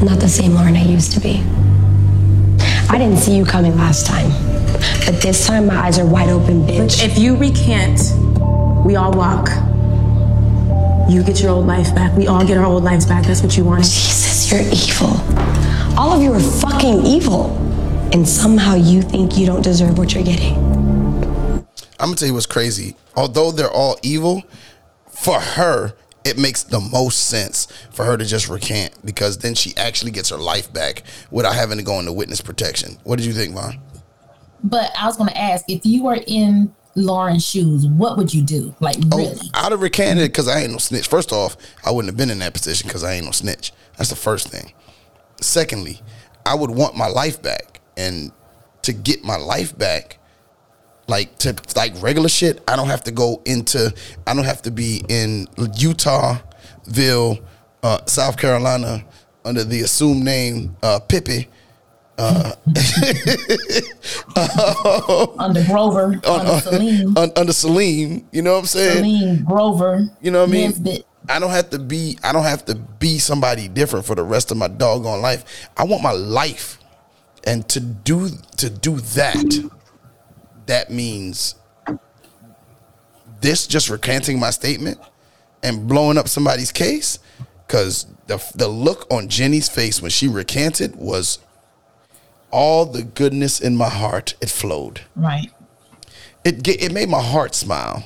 I'm not the same Lauren I used to be. I didn't see you coming last time. But this time, my eyes are wide open, bitch. If you recant, we all walk. You get your old life back. We all get our old lives back. That's what you want. Jesus, you're evil. All of you are fucking evil. And somehow you think you don't deserve what you're getting. I'm gonna tell you what's crazy. Although they're all evil, for her, it makes the most sense for her to just recant because then she actually gets her life back without having to go into witness protection. What did you think, Von? But I was going to ask if you were in Lauren's shoes, what would you do? Like, oh, really? I'd have recanted because I ain't no snitch. First off, I wouldn't have been in that position because I ain't no snitch. That's the first thing. Secondly, I would want my life back, and to get my life back, like to like regular shit, I don't have to go into. I don't have to be in Utahville, uh, South Carolina, under the assumed name uh, Pippi. Uh, <laughs> under Grover, <laughs> on, under on- Celine, under Celine, you know what I'm saying? Celine Grover. You know what I mean? Nesbitt. I don't have to be I don't have to be somebody different for the rest of my doggone life. I want my life. And to do to do that, that means this just recanting my statement and blowing up somebody's case cuz the the look on Jenny's face when she recanted was all the goodness in my heart it flowed. Right. It it made my heart smile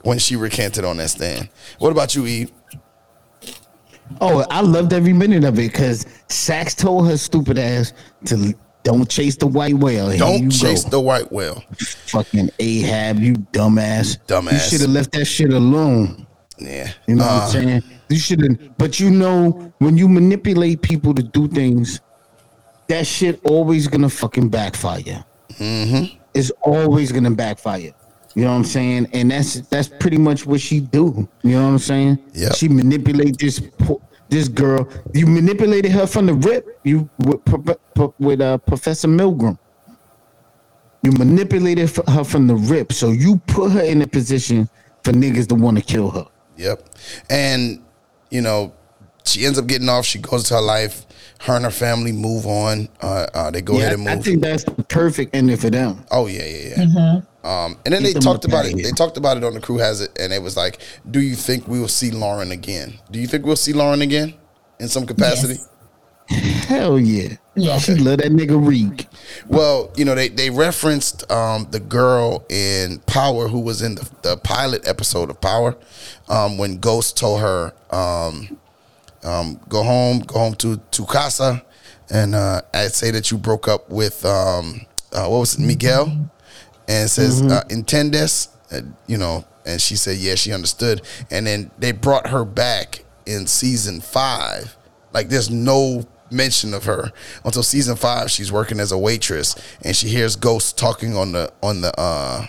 when she recanted on that stand. What about you, Eve? Oh, I loved every minute of it because Saxe told her stupid ass to don't chase the white whale. Here Don't chase go. the white whale. Fucking Ahab, you dumbass. Dumbass. You should have left that shit alone. Yeah. You know what Uh, I'm saying? You should have. But you know, when you manipulate people to do things, that shit always gonna fucking backfire. Mm-hmm. It's always gonna backfire. You know what I'm saying? And that's that's pretty much what she do. You know what I'm saying? Yeah. She manipulate this this girl. You manipulated her from the rip. You with, Pro- Pro- with uh, Professor Milgram. You manipulated her from the rip, so you put her in a position for niggas to want to kill her. Yep. And you know, she ends up getting off. She goes to her life. Her and her family move on. Uh, uh, they go Yeah, ahead and move. On. I think that's the perfect ending for them. Oh yeah, yeah, yeah. Um, and then Get they talked about it. here. They talked about it on the crew has it, and it was like, "Do you think we will see Lauren again? Do you think we'll see Lauren again in some capacity?" <laughs> Hell yeah. Yeah. She love that nigga Reek. Well, you know, they they referenced um, the girl in Power who was in the, the pilot episode of Power um, when Ghost told her, um, um, "Go home, go home to to casa," and uh, I'd say that you broke up with um, uh, what was it, Miguel, and says Mhm. uh, "Entiendes," uh, you know, and she said, "Yeah, she understood." And then they brought her back in season five. Like, there's no mention of her until season five. She's working as a waitress, and she hears ghosts talking on the on the uh,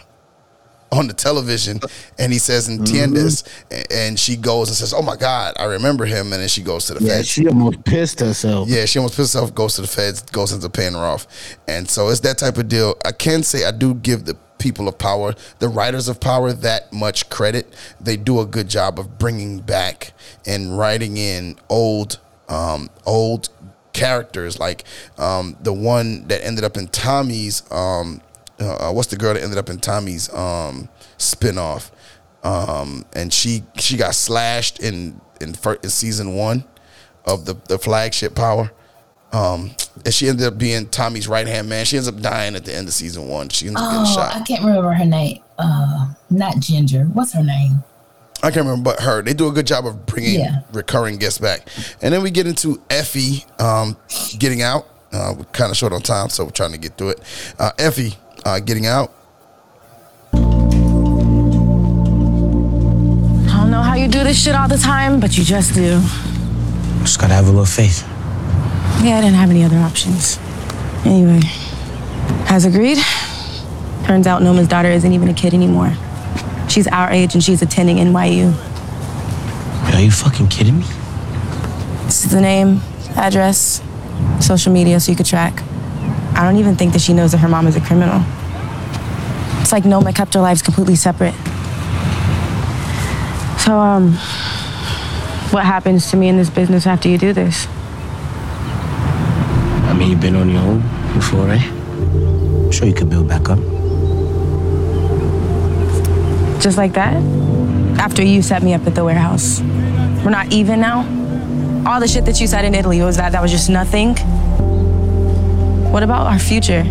on the television, and he says "Entiendes," a- and she goes and says, "Oh my God, I remember him." And then she goes to the Yeah, feds. she almost pissed herself. Yeah, she almost pissed herself, goes to the feds, goes into paying her off. And so it's that type of deal. I can say I do give the people of power, the writers of power, that much credit. They do a good job of bringing back and writing in old, um, old characters like um, the one that ended up in Tommy's. Um, uh, what's the girl that ended up in Tommy's um, spinoff? Um, and she she got slashed in in, in season one of the the flagship power. Um, and she ended up being Tommy's right hand man. She ends up dying at the end of season one. She ends up getting Oh, shot. I can't remember her name. Uh, not Ginger. What's her name? I can't remember, but her. They do a good job of bringing Yeah. recurring guests back. And then we get into Effie um, getting out. Uh, we're kind of short on time, so we're trying to get through it. Uh, Effie uh, getting out. I don't know how you do this shit all the time, but you just do. Just gotta have a little faith. Yeah, I didn't have any other options. Anyway, as agreed, turns out Noma's daughter isn't even a kid anymore. She's our age and she's attending NYU. Are you fucking kidding me? This is the name, address, social media so you could track. I don't even think that she knows that her mom is a criminal. It's like Noma kept our lives completely separate. So, um, what happens to me in this business after you do this? I mean, you've been on your own before, right? I'm sure you could build back up. Just like that? After you set me up at the warehouse. We're not even now? All the shit that you said in Italy was that that was just nothing? What about our future?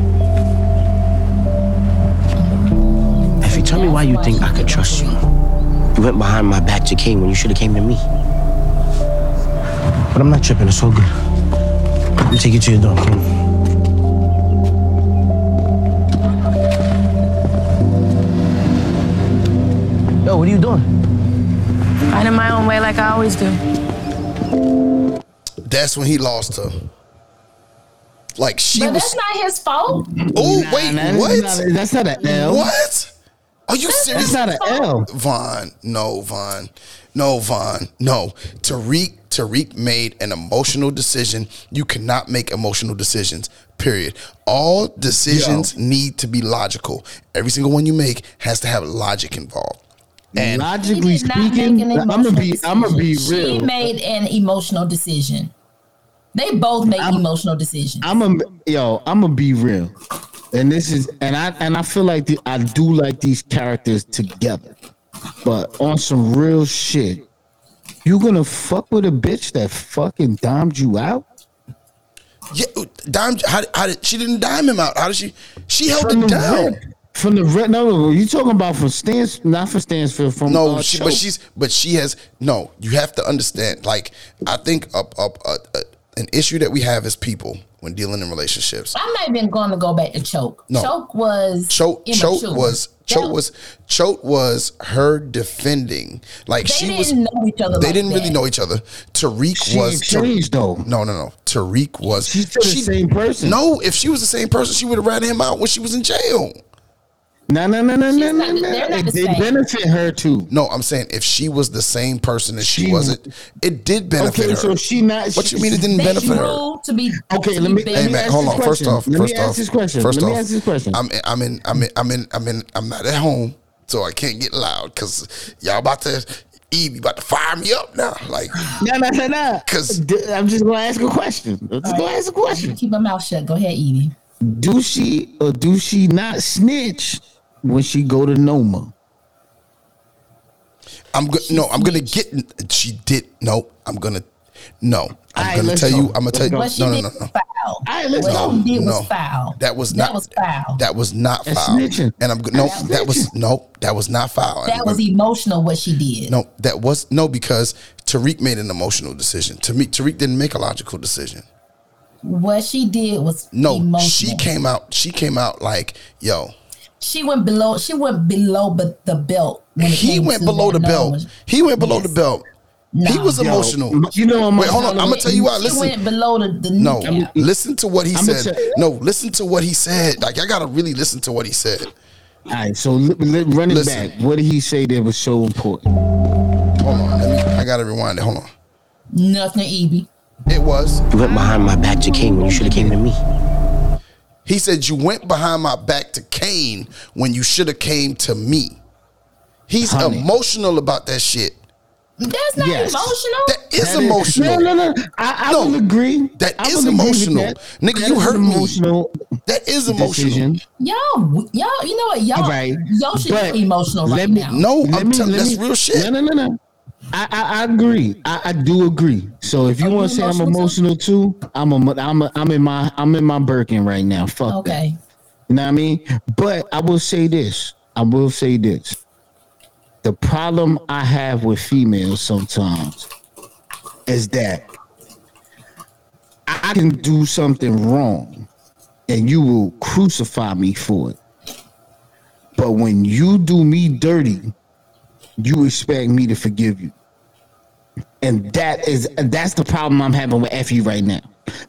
Tell me why you think I could trust you. You went behind my back to Cane when you should have came to me. But I'm not tripping. It's all good. Let me take you to your door. Come on. Yo, what are you doing? Finding my own way like I always do. That's when he lost her. Like she But was. that's not his fault. Oh wait, nah, what? that's not- that's not an L. What? Are you serious? That's not an oh, L. Von, no, Von, no, Von, no. Tariq, Tariq made an emotional decision. You cannot make emotional decisions. Period. All decisions need to be logical. Every single one you make has to have logic involved. And logically He did not make speaking, an I'm gonna be emotional I'm gonna be decision. She real. made an emotional decision. They both make emotional decisions. I'm a yo. I'm gonna be real, and this is and I and I feel like the, I do like these characters together, but on some real shit, you gonna fuck with a bitch that fucking dimed you out? yeah, dime. How, how did she didn't dime him out? How did she? She held From the down. red- From the red, no, you talking about from Stans, not from Stansfield, from No, uh, she, but she's but she has no. You have to understand. Like I think up up uh, an issue that we have as people when dealing in relationships. I'm not even going to go back to choke. No. Choke was Choke, immature. choke was choke was choke was her defending. Like They she didn't was. know each other They like didn't that. really know each other. Tariq She was ain't changed, though. No, no, no. Tariq was. She's still the same person. No, if she was the same person, she would have ratted him out when she was in jail. No, no, no, no, no, no, no. they're not the They same. benefit her too. No, I'm saying if she was the same person as she, She- wasn't, it did benefit Okay, her. so she not. What she- you mean it didn't benefit her? grew to be Okay, to let be me- big. let Hey me man, ask hold on. First off, Let me first ask off, this question. First Let me ask this question. I'm I'm in I'm in I'm in I'm in I'm not at home, so I can't get loud because y'all about to Evie about to fire me up now. Like No, no, no, no. 'Cause- D- I'm just gonna ask a question. I'm just gonna right. ask a question. Keep my mouth shut. Go ahead, Evie. Do she or do she not snitch when she go to Noma? I'm go- no, I'm gonna get. She did no. I'm gonna no. I'm Alright, gonna tell go. you. I'm gonna Let's tell you. go. What No, no, no, no. foul. All right, let's what go. she did No. was foul. That was That not. was foul. That was not That's foul. snitching. And I'm go- no. That's That was no. That was not foul. That was emotional. What she did. No, that was no because Tariq made an emotional decision. To me, Tariq didn't make a logical decision. What she did was No, emotional. she came out. She came out like, yo, She went below. She went below, but the belt. he went below the belt. knowledge. He went below the Yes. belt. He Nah. was Yo, emotional. you know, I'm Wait, hold on. I'm gonna tell you why. She Listen, went below the, the no, kneecap. listen to what he I'ma said. tell- no, listen to what he said. Like I gotta really listen to what he said. All right, so li- li- run it Listen. back. What did he say that was so important? Hold on, let me. I gotta rewind it. Hold on. Nothing, Evie. It was. You went behind my back to Cane when you should have came to me. He said you went behind my back to Cane when you should have came to me. He's Honey. emotional about that shit. That's not Yes. emotional. That is That emotional. No, no, no. I, I No, will agree. that I is will agree with emotional. that. Nigga, That you hurt an me. That is emotional. decision. y'all, y'all, you know what? Y'all, All right, y'all should but be emotional right me- now. No, Let I'm me- telling let that's me- real shit. No, no, no, no. I, I, I agree. I, I do agree. So if you want to say I'm emotional too, I'm a, I'm a, I'm in my I'm in my Birkin right now. Fuck that. Okay. You know what I mean? But I will say this. I will say this. The problem I have with females sometimes is that I can do something wrong and you will crucify me for it. But when you do me dirty, you expect me to forgive you. And that is that's the problem I'm having with Effie right now.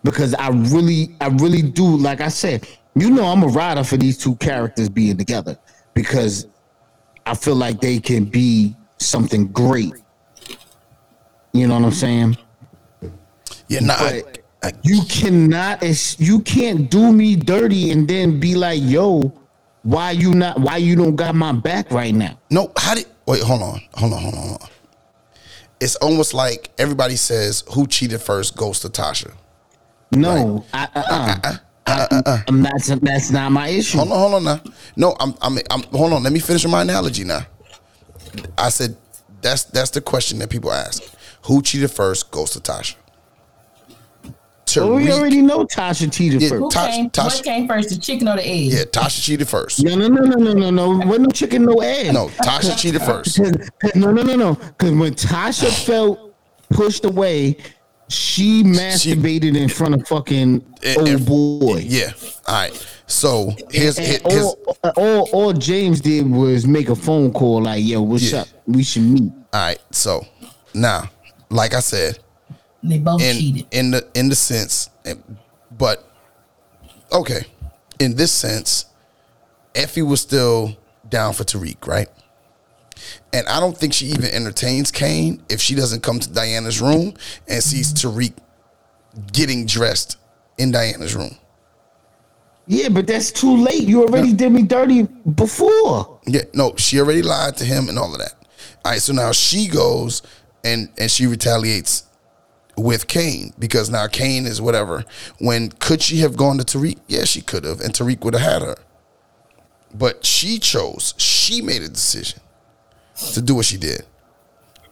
Because I really, I really do, like I said, you know I'm a rider for these two characters being together because I feel like they can be something great. You know what I'm saying? Yeah, nah, I, But you cannot. You can't do me dirty and then be like, "Yo, why you not? Why you don't got my back right now?" No, how did wait? Hold on, hold on, hold on. Hold on. It's almost like everybody says, "Who cheated first goes to Tasha." No, uh-uh. uh, uh, uh, I, uh, uh, um, I'm. That's not my issue. Hold on, hold on now. No, I'm, I'm, I'm. Hold on. Let me finish my analogy now. I said that's that's the question that people ask. Who cheated first goes to Tasha. Well, oh, we Tariq- already know Tasha cheated Yeah, first. Who Tosh- came, Tosh- what came first, the chicken or the egg? Yeah, Tasha cheated first. No, no, no, no, no, no, no. Wasn't no chicken, no egg. No, Tasha cheated first. Cause- <laughs> cause- no, no, no, no. Because when Tasha felt pushed away, she masturbated in front of fucking eh, old eh, boy. Yeah. All right. So here's, And here- here's all, all, all James did was make a phone call like, "Yo, what's Yeah. up? We should meet." all right. So now, like I said, They both in cheated. in the in the sense, but okay, in this sense, Effie was still down for Tariq, right? And I don't think she even entertains Cane if she doesn't come to Diana's room and sees mm-hmm. Tariq getting dressed in Diana's room. Yeah, but that's too late. You already did me dirty before. Yeah, no, she already lied to him and all of that. All right, so now she goes and and she retaliates with Cane because now Cane is whatever. When could she have gone to Tariq? Yeah, she could have, and Tariq would have had her. But she chose. She made a decision to do what she did.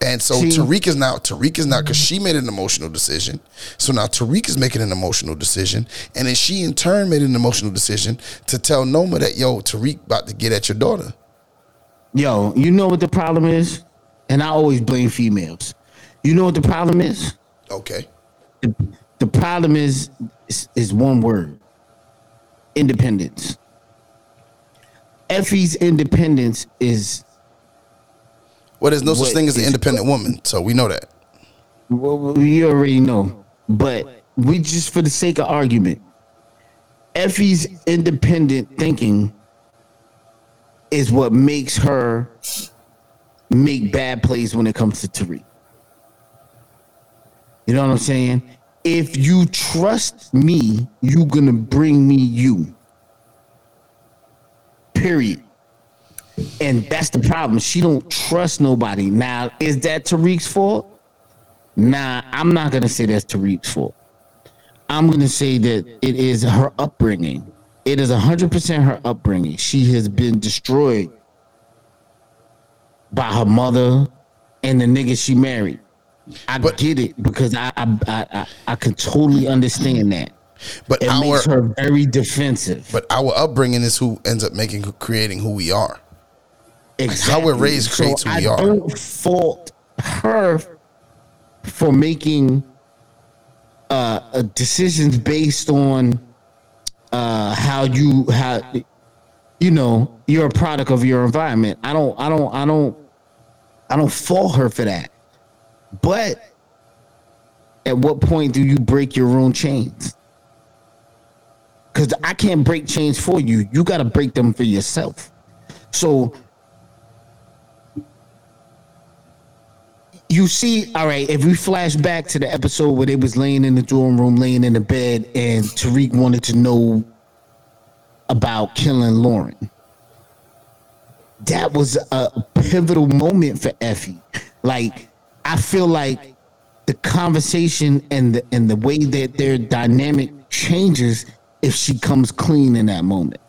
And so See- Tariq is now Tariq is now because she made an emotional decision. So now Tariq is making an emotional decision, and then she in turn made an emotional decision to tell Noma that yo Tariq about to get at your daughter. Yo, you know what the problem is? And I always blame females. You know what the problem is? Okay. The, the problem is, is is one word. Independence. Effie's independence is Well, there's no such thing as an independent woman, so we know that. well, we already know. But we just for the sake of argument, Effie's independent thinking is what makes her make bad plays when it comes to Tariq. You know what I'm saying? If you trust me, you're gonna bring me you. Period. And that's the problem. She don't trust nobody. Now, is that Tariq's fault? Nah, I'm not gonna say that's Tariq's fault. I'm gonna say that it is her upbringing. It is 100% her upbringing. She has been destroyed by her mother and the nigga she married. I get it because I I, I I can totally understand that. But it our- makes her very defensive. But our upbringing is who ends up making creating who we are. Exactly. How we're raised creates who I we are. I don't fault her for making uh, uh, decisions based on uh, how you how you know you're a product of your environment. I don't I don't I don't I don't fault her for that. But at what point do you break your own chains? Because I can't break chains for you. You got to break them for yourself. So you see, all right, if we flash back to the episode where they was laying in the dorm room, laying in the bed, and Tariq wanted to know about killing Lauren. That was a pivotal moment for Effie. Like, I feel like the conversation and the and the way that their dynamic changes if she comes clean in that moment.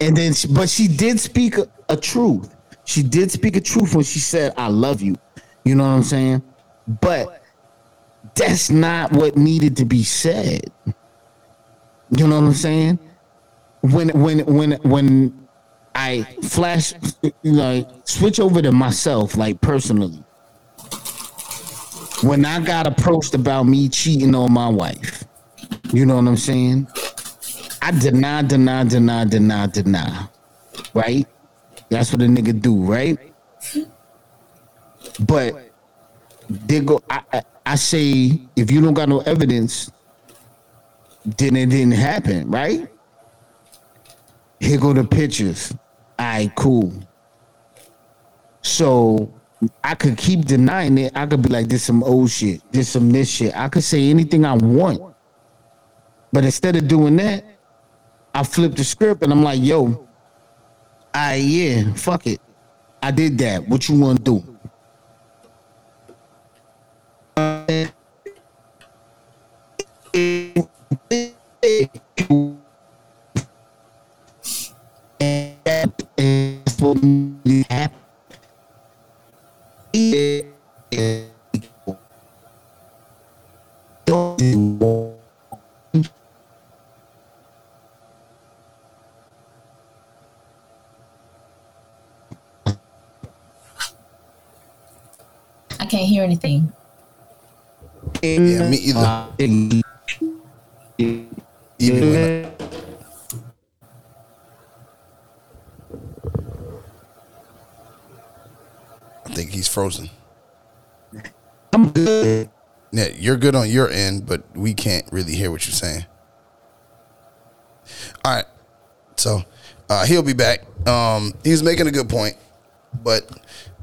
And then, she, but she did speak a, a truth. She did speak a truth when she said, "I love you." You know what I'm saying? But that's not what needed to be said. You know what I'm saying? When when when when I flash, like switch over to myself, like personally. When I got approached about me cheating on my wife, you know what I'm saying? I deny, deny, deny, deny, deny. Right? That's what a nigga do, right? But they go. I, I, I say if you don't got no evidence, then it didn't happen, right? Here go the pictures. All right, cool. So I could keep denying it. I could be like, this some old shit, this some this shit. I could say anything I want. But instead of doing that, I flip the script and I'm like, yo, I yeah, fuck it. I did that. What you want to do? You're good on your end, but we can't really hear what you're saying. All right, so uh, he'll be back. Um, he's making a good point, but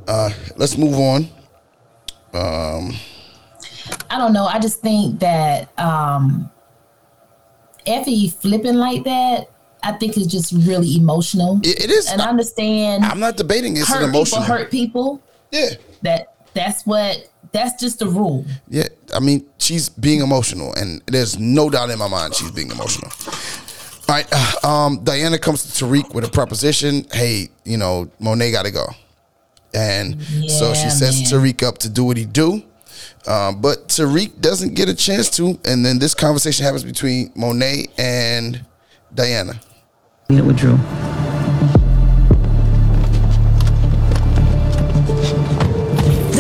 uh, let's move on. Um, I don't know. I just think that um Effie flipping like that, I think is just really emotional. it is. And I understand I'm not debating it's hurt an emotional. people hurt people. Yeah. That that's what that's just the rule. Yeah, I mean, she's being emotional, and there's no doubt in my mind she's being emotional. All right, uh, um, Diana comes to Tariq with a proposition. Hey, you know, Monet got to go, and so she Yeah, sets man. Tariq up to do what he do. Um, but Tariq doesn't get a chance to, and then this conversation happens between Monet and Diana. It with Dru.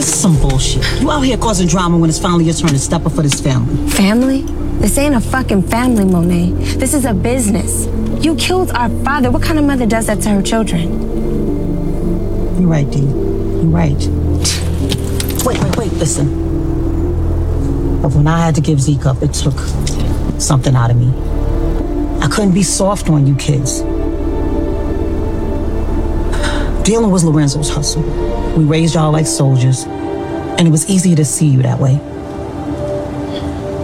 This is some bullshit. You out here causing drama when it's finally your turn to step up for this family. Family? This ain't a fucking family, Monet. This is a business. You killed our father. What kind of mother does that to her children? You're right, Dee. You're right. Wait, wait, wait, listen. But when I had to give Zeke up, it took something out of me. I couldn't be soft on you kids. Dealing was Lorenzo's hustle. We raised y'all like soldiers, and it was easy to see you that way.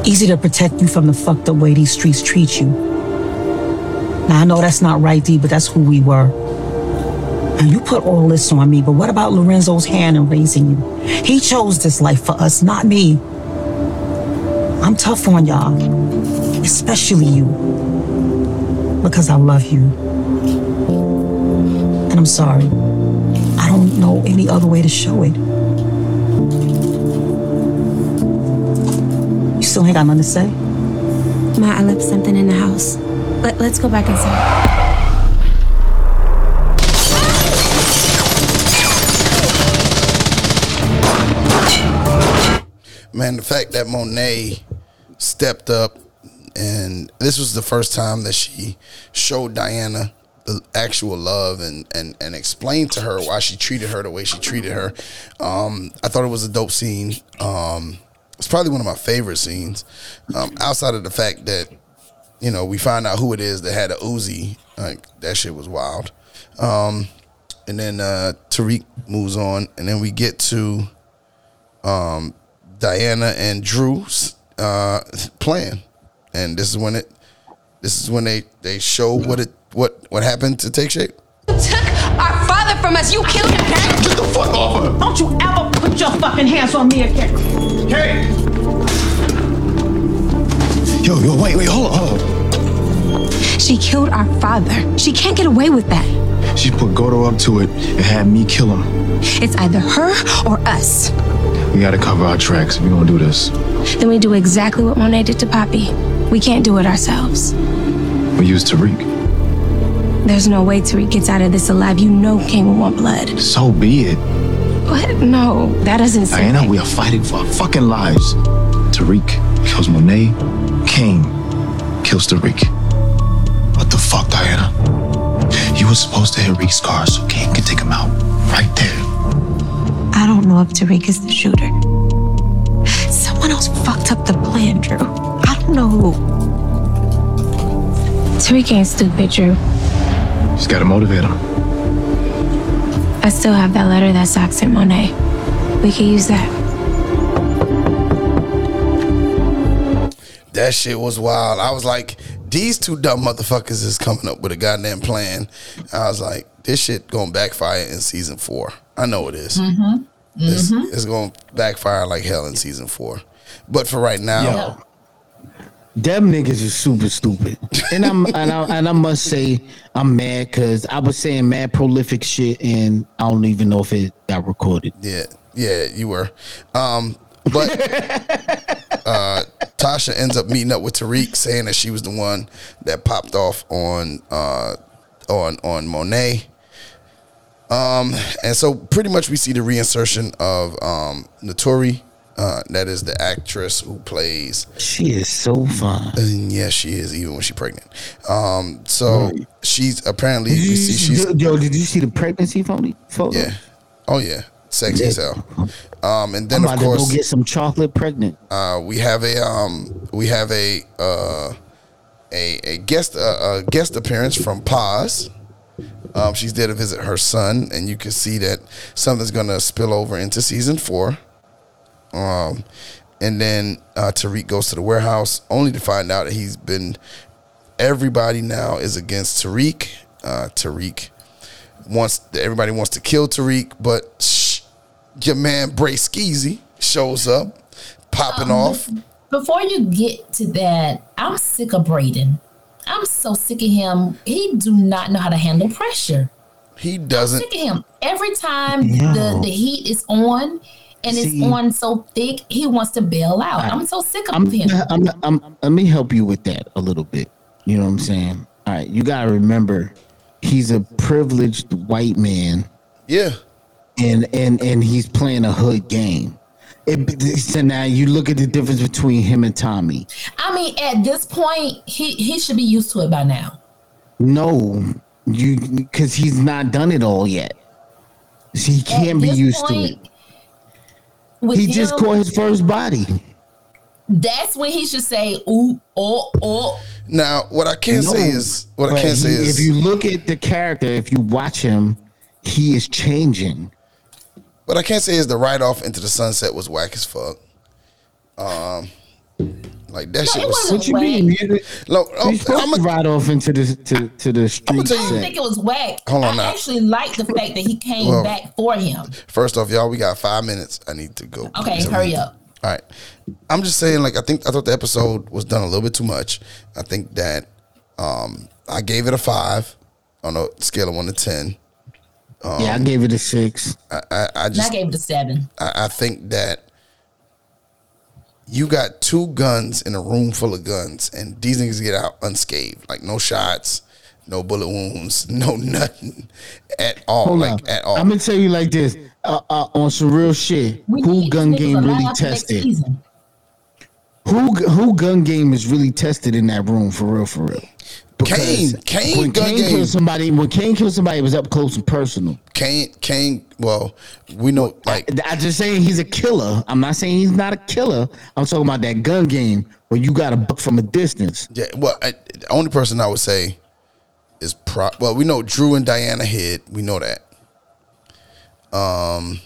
Easy to protect you from the fucked up way these streets treat you. Now, I know that's not right, D, but that's who we were. And you put all this on me, but what about Lorenzo's hand in raising you? He chose this life for us, not me. I'm tough on y'all, especially you, because I love you. And I'm sorry. I don't know any other way to show it. You still ain't got nothing to say? Ma, I left something in the house. Let, let's go back inside. man, the fact that Monet stepped up and this was the first time that she showed Diana actual love and and and explained to her why she treated her the way she treated her. Um, I thought it was a dope scene. Um, it's probably one of my favorite scenes. Um, outside of the fact that you know we find out who it is that had a Uzi, like that shit was wild. Um, and then uh, Tariq moves on, and then we get to um, Diana and Dru's uh, plan, and this is when it, this is when they they show what it what what happened to take shape. You took our father from us. You killed him. Get the fuck off her. Don't you ever put your fucking hands on me again. Hey! Yo, yo, wait, wait, hold on, hold on. She killed our father. She can't get away with that. She put Gordo up to it and had me kill him. It's either her or us. We gotta cover our tracks if we gonna do this. Then we do exactly what Monet did to Poppy. We can't do it ourselves. We use Tariq. There's no way Tariq gets out of this alive. You know King will want blood. So be it. What? No, that doesn't say. Diana, we are fighting for our fucking lives. Tariq kills Monet. King kills Tariq. What the fuck, Diana? You were supposed to hit Reek's car so King can take him out. Right there. I don't know if Tariq is the shooter. Someone else fucked up the plan, Dru. I don't know who. Tariq ain't stupid, Dru. Just gotta motivate him. I still have that letter that Saxe sent Monet. We could use that. That shit was wild. I was like, these two dumb motherfuckers is coming up with a goddamn plan. I was like, this shit gonna backfire in season four. I know it is. Mm-hmm. It's, Mm-hmm. it's gonna backfire like hell in season four. But for right now, Yo. Them niggas is super stupid, and I'm <laughs> and I, and I must say I'm mad because I was saying mad prolific shit, and I don't even know if it got recorded. Yeah, yeah, you were. Um, but <laughs> uh, Tasha ends up meeting up with Tariq, saying that she was the one that popped off on uh, on on Monet. Um, and so pretty much we see the reinsertion of um, Naturi. Uh, that is the actress who plays. She is so fine. And yes, she is, even when she's pregnant. Um, so she's apparently Did you, see she's yo, did you see the pregnancy photo? photo? yeah. Oh yeah, sexy Yeah. as hell. Um, and then I'm of course to go get some chocolate pregnant. uh, we have a um, we have a uh, a a guest uh, a guest appearance from Paz. Um, she's there to visit her son, and you can see that something's gonna spill over into season four. Um, and then uh, Tariq goes to the warehouse, only to find out that he's been. Everybody now is against Tariq. Uh, Tariq wants everybody wants to kill Tariq, but shh, your man Bray Skeezy shows up, popping Um, off. Before you get to that, I'm sick of Brayden. I'm so sick of him. He do not know how to handle pressure. He doesn't. Sick of him. Every time No. the, the heat is on and See- it's on so thick, he wants to bail out. I'm so sick of I'm, him. <laughs> I'm, I'm, let me help you with that a little bit. You know what I'm saying? All right, you gotta remember, he's a privileged white man. Yeah. And and and he's playing a hood game. It, so now you look at the difference between him and Tommy. I mean, at this point, he, he should be used to it by now. No, you because he's not done it all yet. So he can't be used point, to it. With He just caught his first body. That's when he should say, ooh, oh, oh. Now, what I can No, say is, what I but can say he- is, if you look at the character, if you watch him, he is changing. what I can't say is the ride off into the sunset was whack as fuck. Um, like that shit was. What you mean? Look, oh, you're supposed to ride off into the to, to the street. I don't think it was whack. Hold on I now. actually like the fact that he came Well, back for him. First off, y'all, we got five minutes. I need to go. Okay, hurry up. All right. I'm just saying, like, I think I thought the episode was done a little bit too much. I think that um I gave it a five on a scale of one to ten. Um, yeah, I gave it a six. I, I, I And I gave it a seven. I, I think that you got two guns in a room full of guns, and these niggas get out unscathed, like no shots, no bullet wounds, <laughs> no nothing at all, Hold like on. at all. I'm gonna tell you like this. Uh, uh, on some real shit, who gun game really tested? Who who gun game is really tested in that room for real? For real. Cane, Cane when Cane game. killed somebody, when Cane killed somebody, it was up close and personal. Cane, Cane. Well, we know like I just saying he's a killer. I'm not saying he's not a killer. I'm talking about that gun game where you got a buck from a distance. Yeah, well, I, the only person I would say is pro. Well, we know Dru and Diana hid. We know that. Um,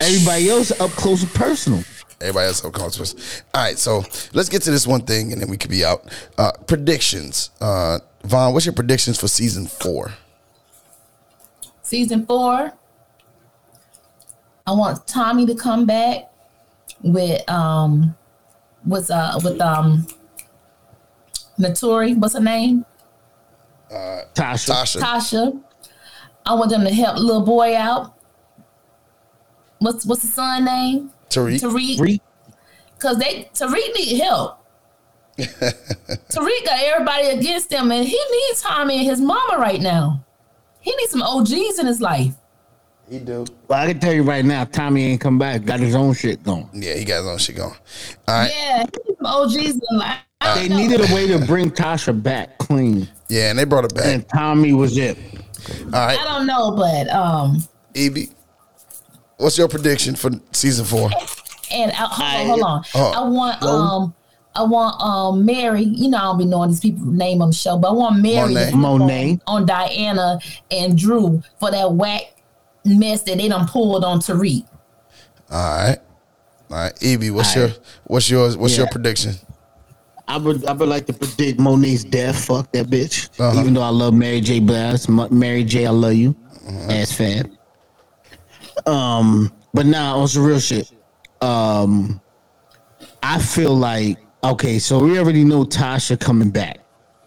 everybody else up close and personal. Everybody else up close. and personal. All right, so let's get to this one thing, and then we could be out. Uh, predictions. Uh, Von, what's your predictions for season four? Season four, I want Tommy to come back with um with uh with um Naturi, what's her name? Uh, Tasha. Tasha. Tasha. I want them to help little boy out. What's what's the son name? Tariq. Tariq. Cause they Tariq need help. <laughs> Tariq got everybody against him, and he needs Tommy and his mama right now. He needs some OGs in his life. He do. Well, I can tell you right now, Tommy ain't come back. Got his own shit going. Yeah, he got his own shit going. All right. Yeah, he needs some OGs in life. I They needed a way to bring Tasha back clean. Yeah, and they brought it back. And Tommy was it. All right. I don't know, but um, Evie, what's your prediction for season four? and I, hold on, hold on. Oh. I want Go. um, I want um Mary. You know, I don't be knowing these people name on the show, but I want Mary Monet. Monet. on, on Diana and Dru for that whack mess that they done pulled on Tariq. All right, all right. Evie, what's All your right. what's yours? What's your prediction? I would I would like to predict Monet's death. Fuck that bitch. Uh-huh. Even though I love Mary J. Blige, Mary J. I love you, Uh-huh. ass fan. Um, but now on some real shit. Um, I feel like okay, so we already know Tasha coming back.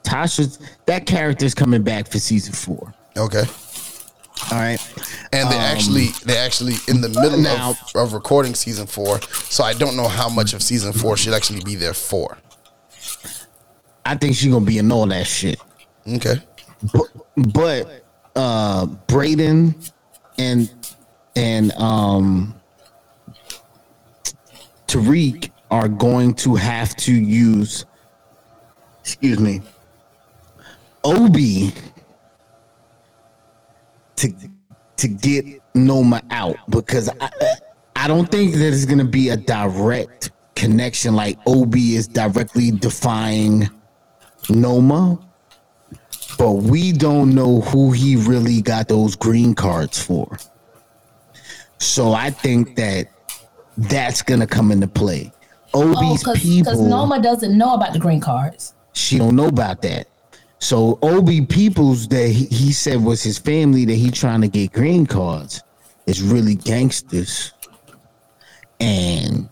Tasha's that character's coming back for season four. Okay. All right. And they're Um, actually they're actually in the middle now- of, of recording season four, so I don't know how much of season four should actually be there for. I think she's gonna be in all that shit. Okay. But, but uh Brayden and and um Tariq are going to have to use excuse me Obi to to get Noma out because I I don't think that it's gonna be a direct connection like Obi is directly defying Noma, but we don't know who he really got those green cards for. So I think that that's gonna come into play. Obi's Oh, people, because Noma doesn't know about the green cards. she don't know about that. So Obi peoples that he, he said was his family that he trying to get green cards is really gangsters, and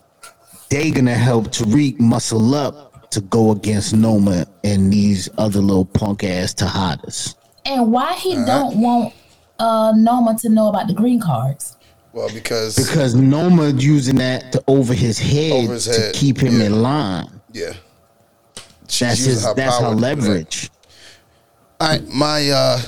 they gonna help Tariq muscle up to go against Noma and these other little punk ass Tejadas. And why he don't want uh Noma to know about the green cards? Well, because Because Noma using that to over his head, Over his head, to keep him in line. yeah, That's his. her That's her power to do that. leverage. All right, my uh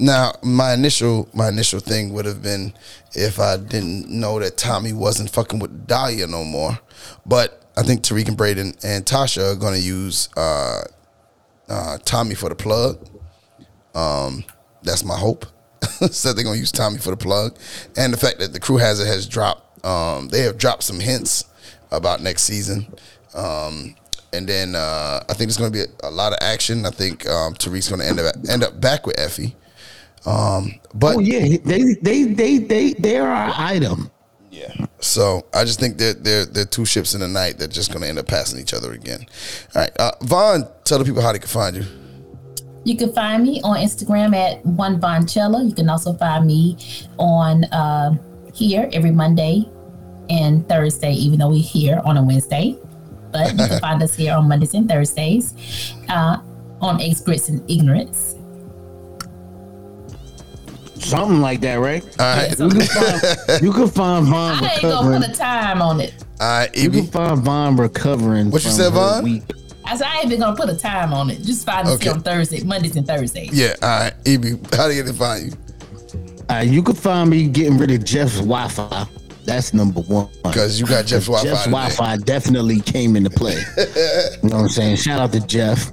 now my initial my initial thing would have been if I didn't know that Tommy wasn't fucking with Dahlia no more. But I think Tariq and Brayden and Tasha are gonna use uh uh Tommy for the plug. Um that's my hope. <laughs> so they're gonna use Tommy for the plug. And the fact that the crew has it has dropped um they have dropped some hints about next season. Um and then uh, I think there's going to be a, a lot of action. I think um, Tariq's going to end up end up back with Effie. Um, but oh yeah, they they they they they are our item. Yeah. So I just think that they're they're two ships in the night that just going to end up passing each other again. All right, uh, Von, tell the people how they can find you. You can find me on Instagram at one Vonchella. You can also find me on uh, here every Monday and Thursday, even though we're here on a Wednesday. But you can <laughs> find us here on Mondays and Thursdays uh, on Eggs, Grits, and Ignorance. Something like that, right? All right. You can <laughs> find, you can find Von I ain't gonna put a time on it. All right, You can find Von recovering. What you said, her Von? Week. I said I ain't even gonna put a time on it. Just find us Okay. here on Thursday, Mondays and Thursdays. Yeah, all right, Evie, how do they can find you? Uh, you can find me getting rid of Jeff's Wi-Fi. That's number one. Because you got Jeff's Wi-Fi Jeff's. Wi-Fi definitely came into play. <laughs> you know what I'm saying? Shout out to Jeff.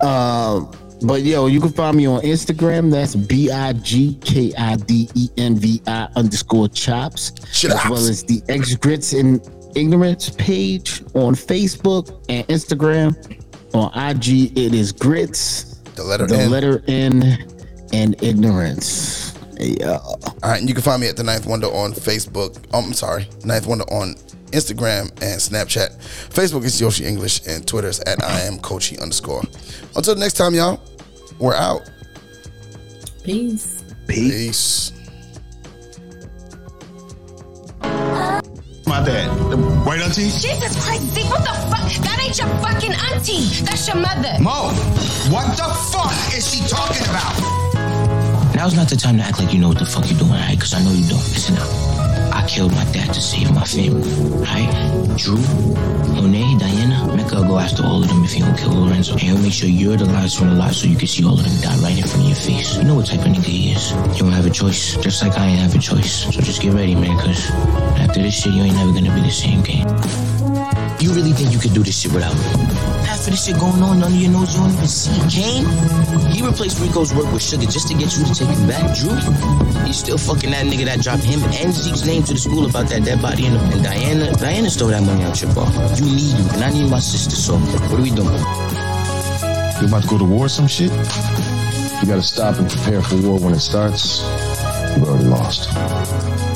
Uh, but yo, you can find me on Instagram. That's B I G K I D E N V I underscore chops, as well as the Eggs Grits and Ignorance page on Facebook and Instagram. On IG, it is Grits, the letter the N. letter N, and Ignorance. Yeah. All right, and you can find me at the Ninth Wonder on Facebook. Oh, I'm sorry, Ninth Wonder on Instagram and Snapchat. Facebook is Yoshi English, and Twitter is at I am Coachy underscore. Until next time, y'all, we're out. Peace. Peace. My dad. Right, auntie? Jesus Christ, Zeke, what the fuck? That ain't your fucking auntie. That's your mother. Mo, what the fuck is she talking about? Now's not the time to act like you know what the fuck you're doing, right? Because I know you don't. Listen up. I killed my dad to save my family, right? Dru, Monet, Diana, Will go after all of them if you don't kill Lorenzo. And he'll make sure you're the last one alive so you can see all of them die right in front of your face. You know what type of nigga he is. You don't have a choice, just like I ain't have a choice. So just get ready, man, because after this shit, you ain't never gonna be the same game. You really think you can do this shit without me? Half of this shit going on under your nose, you don't even see. Cane, he replaced Rico's work with Sugar just to get you to take him back. Dru, he's still fucking that nigga that dropped him and Zeke's name to the school about that dead body. And, and Diana, Diana stole that money out your bar. You need me, and I need my sister, so what are we doing? You about to go to war some shit? You gotta stop and prepare for war when it starts. You've already lost.